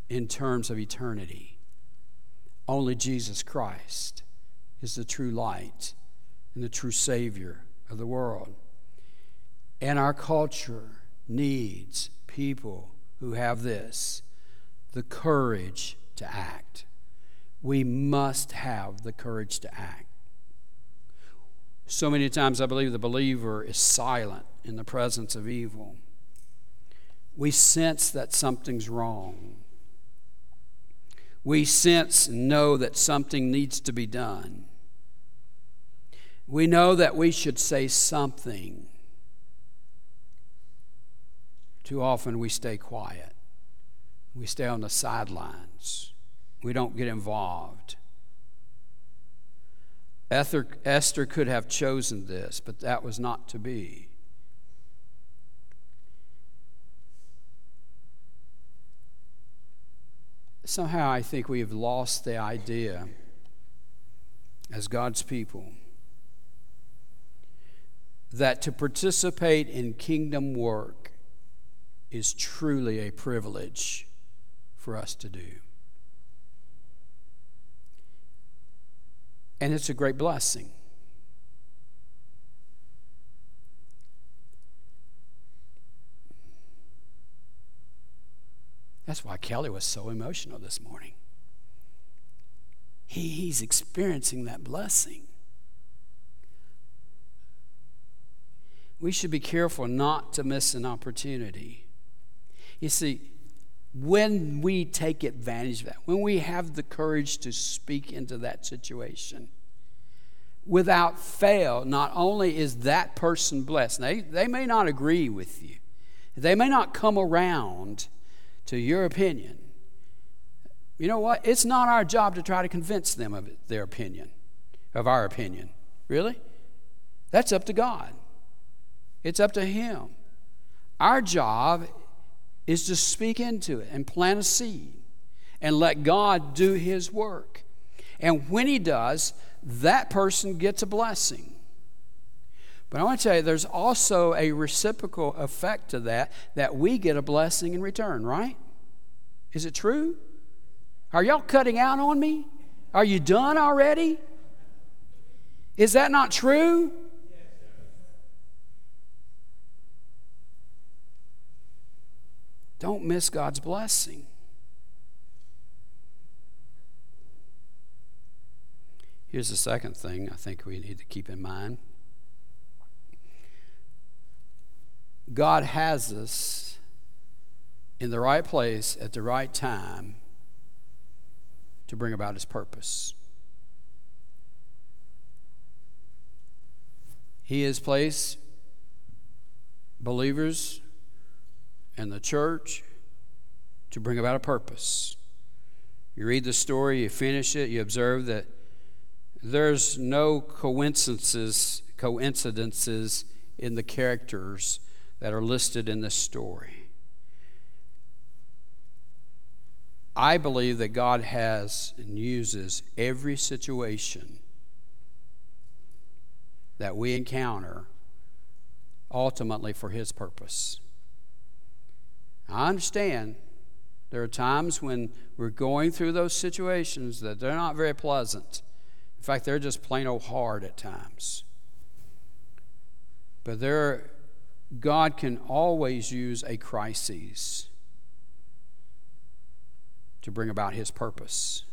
in terms of eternity. Only Jesus Christ is the true light and the true Savior of the world. And our culture needs people who have this the courage to act. We must have the courage to act. So many times, I believe the believer is silent in the presence of evil. We sense that something's wrong. We sense and know that something needs to be done. We know that we should say something too often we stay quiet. We stay on the sidelines. We don't get involved. Esther, Esther could have chosen this, but that was not to be. Somehow I think we have lost the idea as God's people that to participate in kingdom work is truly a privilege for us to do. And it's a great blessing. That's why Kelly was so emotional this morning. He, he's experiencing that blessing. We should be careful not to miss an opportunity you see, when we take advantage of that, when we have the courage to speak into that situation, without fail, not only is that person blessed, they, they may not agree with you, they may not come around to your opinion. You know what? It's not our job to try to convince them of their opinion, of our opinion. Really? That's up to God. It's up to Him. Our job is to speak into it and plant a seed and let God do His work. And when He does, that person gets a blessing. But I want to tell you, there's also a reciprocal effect to that, that we get a blessing in return, right? Is it true? Are y'all cutting out on me? Are you done already? Is that not true? Don't miss God's blessing. Here's the second thing I think we need to keep in mind God has us in the right place at the right time to bring about his purpose. He has placed believers and the church to bring about a purpose. You read the story, you finish it, you observe that there's no coincidences coincidences in the characters that are listed in this story. I believe that God has and uses every situation that we encounter ultimately for His purpose. I understand there are times when we're going through those situations that they're not very pleasant. In fact, they're just plain old hard at times. But there, God can always use a crisis to bring about His purpose.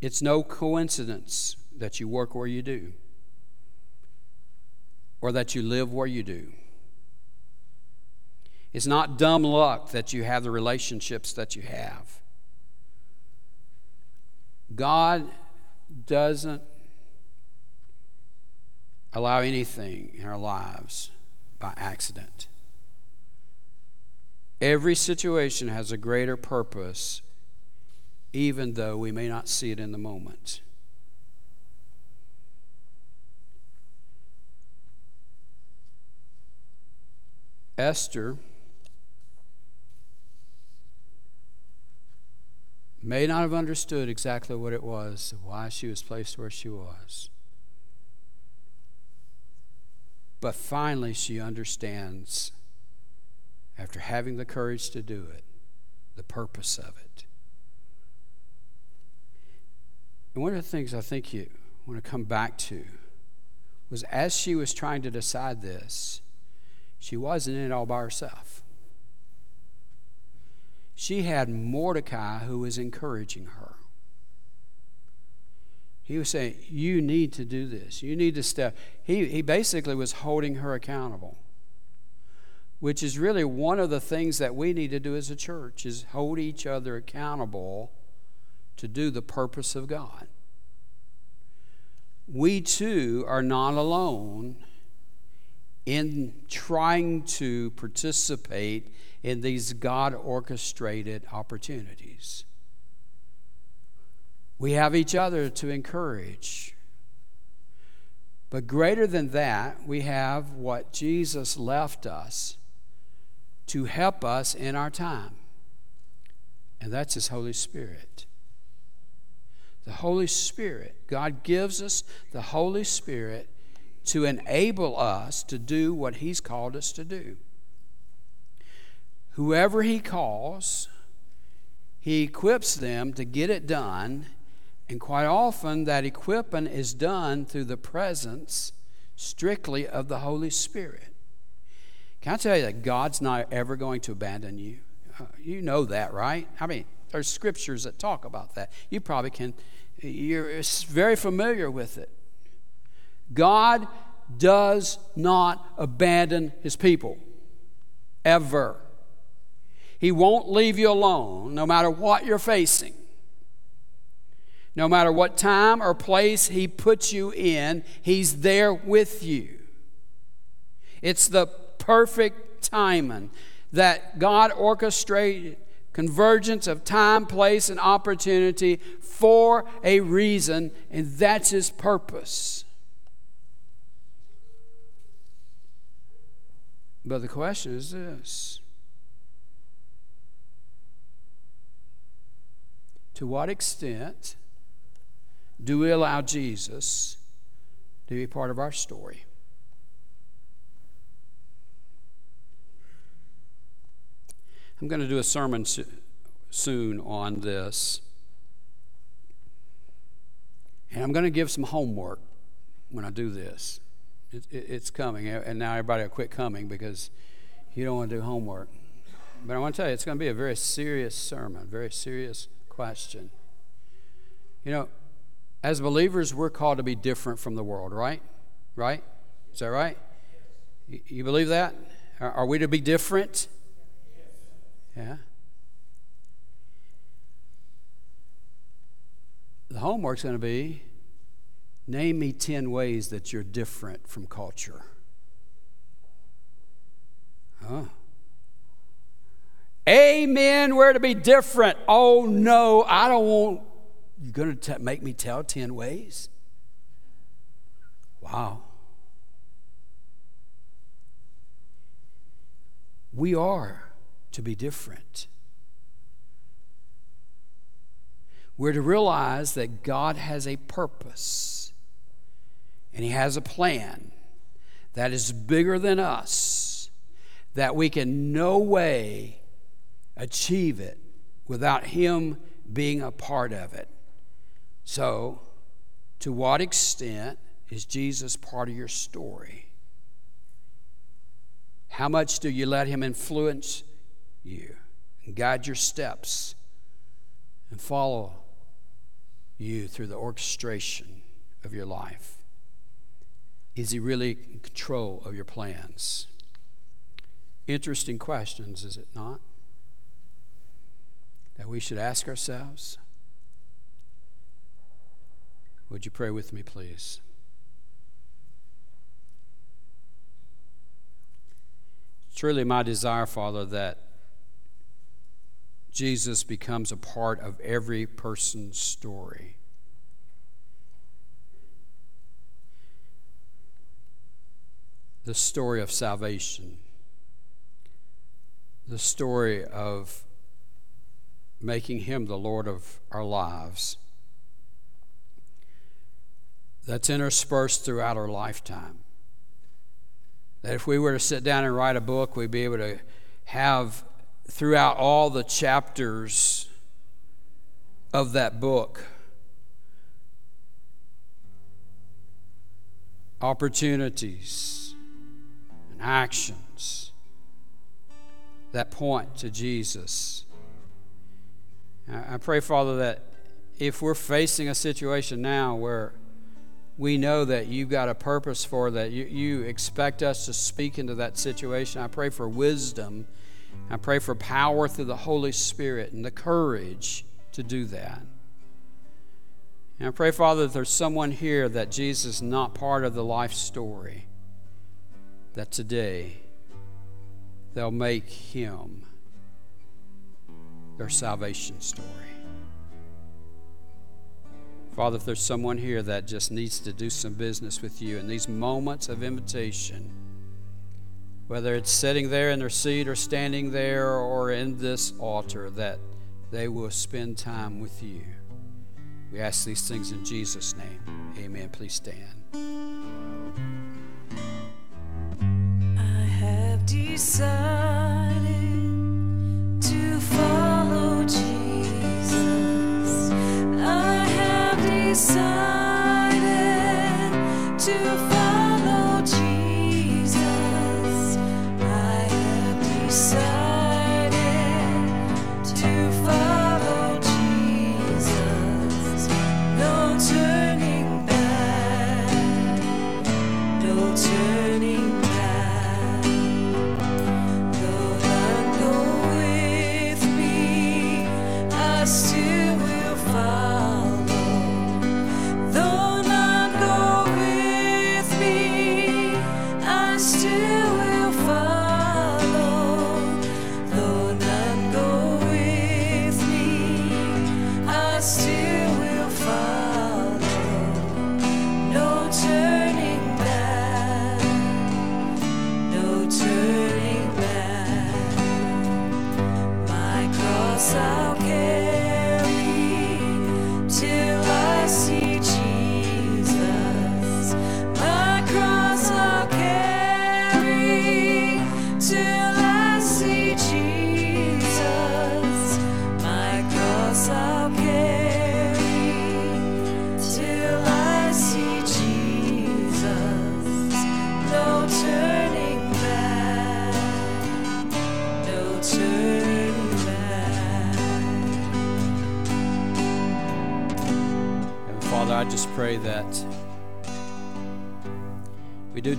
It's no coincidence that you work where you do or that you live where you do. It's not dumb luck that you have the relationships that you have. God doesn't allow anything in our lives by accident. Every situation has a greater purpose, even though we may not see it in the moment. Esther may not have understood exactly what it was, why she was placed where she was. But finally, she understands, after having the courage to do it, the purpose of it. And one of the things I think you want to come back to was as she was trying to decide this, she wasn't in it all by herself she had Mordecai who was encouraging her. He was saying, You need to do this. You need to step. He, he basically was holding her accountable, which is really one of the things that we need to do as a church is hold each other accountable to do the purpose of God. We too are not alone in trying to participate in these God orchestrated opportunities. We have each other to encourage. But greater than that, we have what Jesus left us to help us in our time, and that's His Holy Spirit. The Holy Spirit, God gives us the Holy Spirit to enable us to do what He's called us to do. Whoever he calls, he equips them to get it done. And quite often, that equipping is done through the presence strictly of the Holy Spirit. Can I tell you that God's not ever going to abandon you? Uh, you know that, right? I mean, there's scriptures that talk about that. You probably can, you're very familiar with it. God does not abandon his people, ever. He won't leave you alone no matter what you're facing. No matter what time or place He puts you in, He's there with you. It's the perfect timing that God orchestrated convergence of time, place, and opportunity for a reason, and that's His purpose. But the question is this To what extent do we allow Jesus to be part of our story? I'm going to do a sermon soon on this. And I'm going to give some homework when I do this. It, it, it's coming. And now everybody will quit coming because you don't want to do homework. But I want to tell you, it's going to be a very serious sermon, very serious question. You know, as believers, we're called to be different from the world, right? Right? Is that right? You believe that? Are we to be different? Yeah. The homework's going to be name me 10 ways that you're different from culture. Huh? Amen. We're to be different. Oh, no, I don't want. You're going to make me tell 10 ways? Wow. We are to be different. We're to realize that God has a purpose and He has a plan that is bigger than us, that we can no way achieve it without Him being a part of it. So, to what extent is Jesus part of your story? How much do you let Him influence you and guide your steps and follow you through the orchestration of your life? Is he really in control of your plans? Interesting questions, is it not? That we should ask ourselves. Would you pray with me, please? Really my desire, Father, that Jesus becomes a part of every person's story. The story of salvation, the story of making Him the Lord of our lives. That's interspersed throughout our lifetime. That if we were to sit down and write a book, we'd be able to have throughout all the chapters of that book opportunities and actions that point to Jesus. I pray, Father, that if we're facing a situation now where we know that you've got a purpose for that, you, you expect us to speak into that situation, I pray for wisdom I pray for power through the Holy Spirit and the courage to do that. And I pray, Father, that there's someone here that Jesus is not part of the life story, that today they'll make him their salvation story. Father, if there's someone here that just needs to do some business with you in these moments of invitation, whether it's sitting there in their seat or standing there or in this altar, that they will spend time with you. We ask these things in Jesus' name. Amen. Please stand. I have decided to follow decided to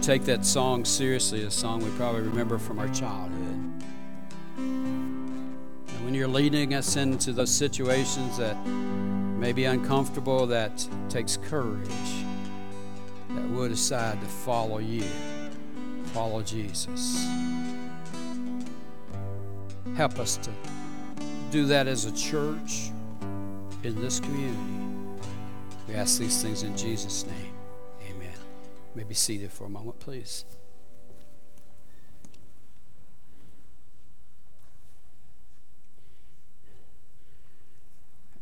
take that song seriously, a song we probably remember from our childhood. And when you're leading us into those situations that may be uncomfortable, that takes courage, that we'll decide to follow you, follow Jesus. Help us to do that as a church in this community. We ask these things in Jesus' name. May be seated for a moment, please.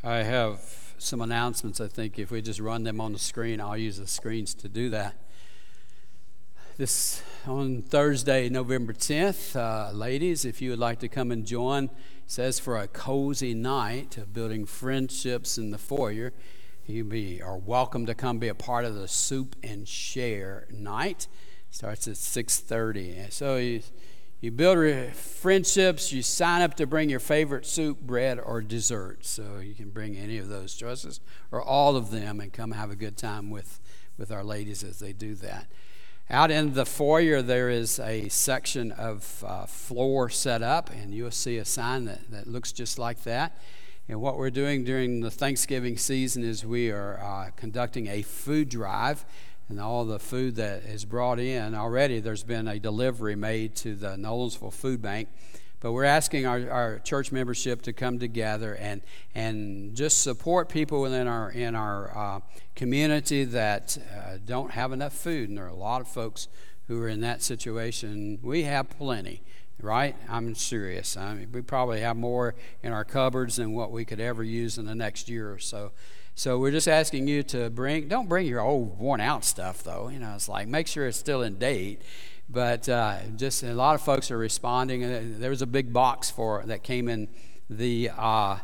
I have some announcements. I think if we just run them on the screen, I'll use the screens to do that. This on Thursday, November 10th, uh, ladies, if you would like to come and join, says for a cozy night of building friendships in the foyer. You be are welcome to come be a part of the soup and share night. Starts at 6:30. And So you you build friendships. You sign up to bring your favorite soup, bread, or dessert. So you can bring any of those choices or all of them and come have a good time with with our ladies as they do that. Out in the foyer, there is a section of uh, floor set up, and you'll see a sign that, that looks just like that. And what we're doing during the Thanksgiving season is we are uh, conducting a food drive, and all the food that is brought in already, there's been a delivery made to the Nolensville Food Bank. But we're asking our, our church membership to come together and, and just support people within our, in our uh, community that uh, don't have enough food. And there are a lot of folks who are in that situation. We have plenty, right? I'm serious. I mean, we probably have more in our cupboards than what we could ever use in the next year or so. So we're just asking you to bring, don't bring your old worn out stuff though. You know, it's like make sure it's still in date but uh, just a lot of folks are responding. Uh, There was a big box for that came in the uh,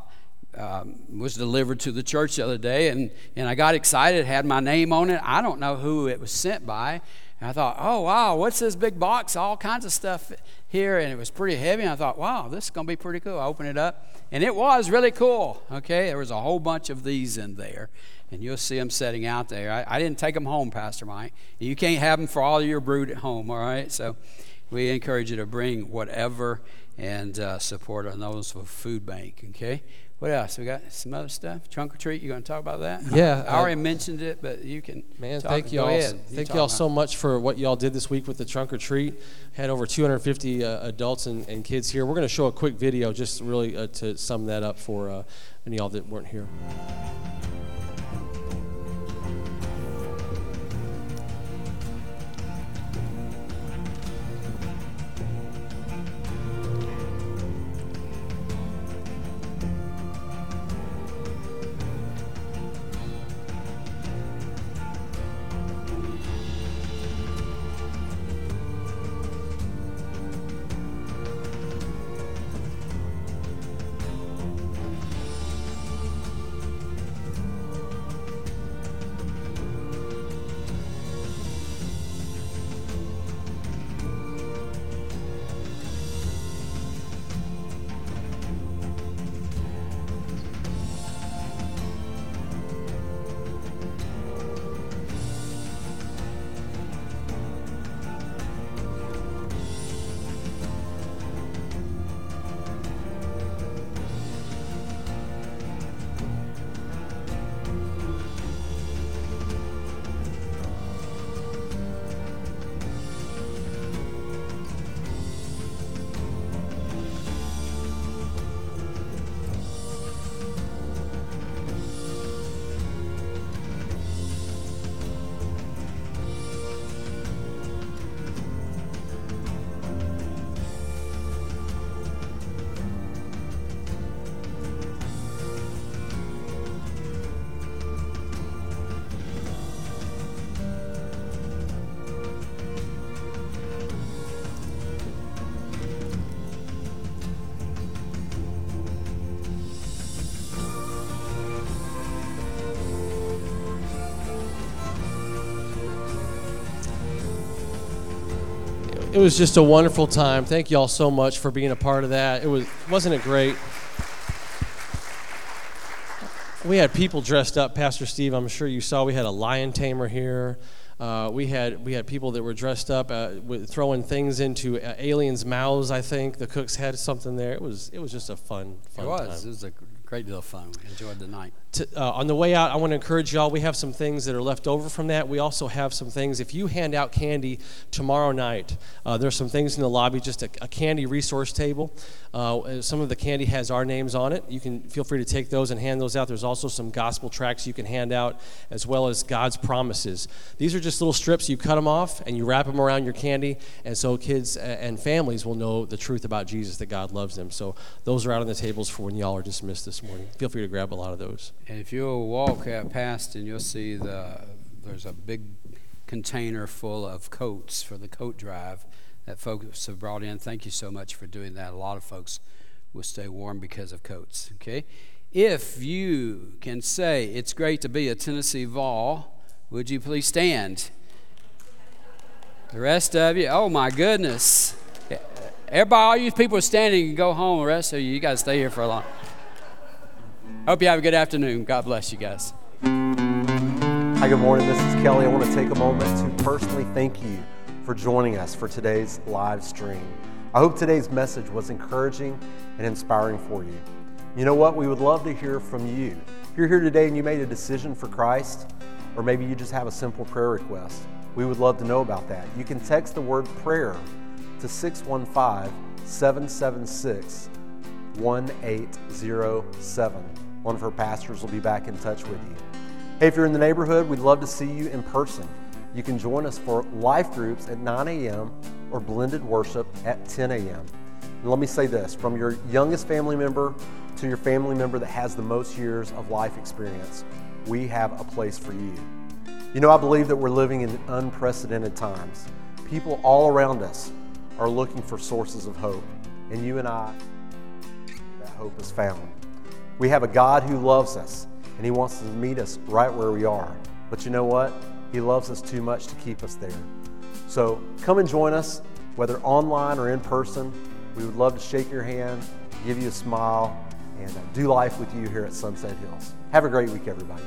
um, was delivered to the church the other day, and and I got excited. Had my name on it. I don't know who it was sent by. And I thought, oh wow, what's this big box? All kinds of stuff here, and it was pretty heavy. And I thought, wow, this is gonna be pretty cool. I opened it up, and it was really cool. Okay, there was a whole bunch of these in there, and you'll see them setting out there. I, I didn't take them home, Pastor Mike. You can't have them for all your brood at home, all right? So we encourage you to bring whatever and uh, support our Nolensville Food Bank, okay? What else? We got some other stuff. Trunk or treat. You going to talk about that? Yeah, I already uh, mentioned it, but you can. Man, talk. thank y'all. ahead. Thank y'all so much for what y'all did this week with the trunk or treat. Had over 250 uh, adults and, and kids here. We're going to show a quick video just really uh, to sum that up for uh, any y'all that weren't here. Was just a wonderful time. Thank you all so much for being a part of that. It was wasn't it great? We had people dressed up, Pastor Steve. I'm sure you saw. We had a lion tamer here. Uh, we had we had people that were dressed up, uh, with, throwing things into uh, aliens' mouths. I think the cooks had something there. It was it was just a fun fun It was. time It was a great deal of fun. We enjoyed the night. To, uh, on the way out, I want to encourage y'all. We have some things that are left over from that. We also have some things. If you hand out candy tomorrow night, uh, there's some things in the lobby, just a, a candy resource table. Uh, some of the candy has our names on it. You can feel free to take those and hand those out. There's also some gospel tracts you can hand out, as well as God's promises. These are just little strips. You cut them off and you wrap them around your candy, and so kids and families will know the truth about Jesus that God loves them. So those are out on the tables for when y'all are dismissed this morning. Feel free to grab a lot of those. And if you'll walk past and you'll see the there's a big container full of coats for the coat drive that folks have brought in. Thank you so much for doing that. A lot of folks will stay warm because of coats. Okay, if you can say it's great to be a Tennessee Vol, would you please stand? The rest of you, oh my goodness. Everybody, all you people are standing and go home. The rest of you, you got to stay here for a long. I hope you have a good afternoon. God bless you guys. Hi, good morning. This is Kelly. I want to take a moment to personally thank you for joining us for today's live stream. I hope today's message was encouraging and inspiring for you. You know what? We would love to hear from you. If you're here today and you made a decision for Christ, or maybe you just have a simple prayer request, we would love to know about that. You can text the word prayer to 615 776 1807. One of her pastors will be back in touch with you. Hey, if you're in the neighborhood, we'd love to see you in person. You can join us for life groups at 9 a.m. or blended worship at 10 a.m. And let me say this from your youngest family member to your family member that has the most years of life experience, we have a place for you. You know, I believe that we're living in unprecedented times. People all around us are looking for sources of hope, and you and I, that hope is found. We have a God who loves us, and He wants to meet us right where we are. But you know what? He loves us too much to keep us there. So come and join us, whether online or in person. We would love to shake your hand, give you a smile, and uh, do life with you here at Sunset Hills. Have a great week, everybody.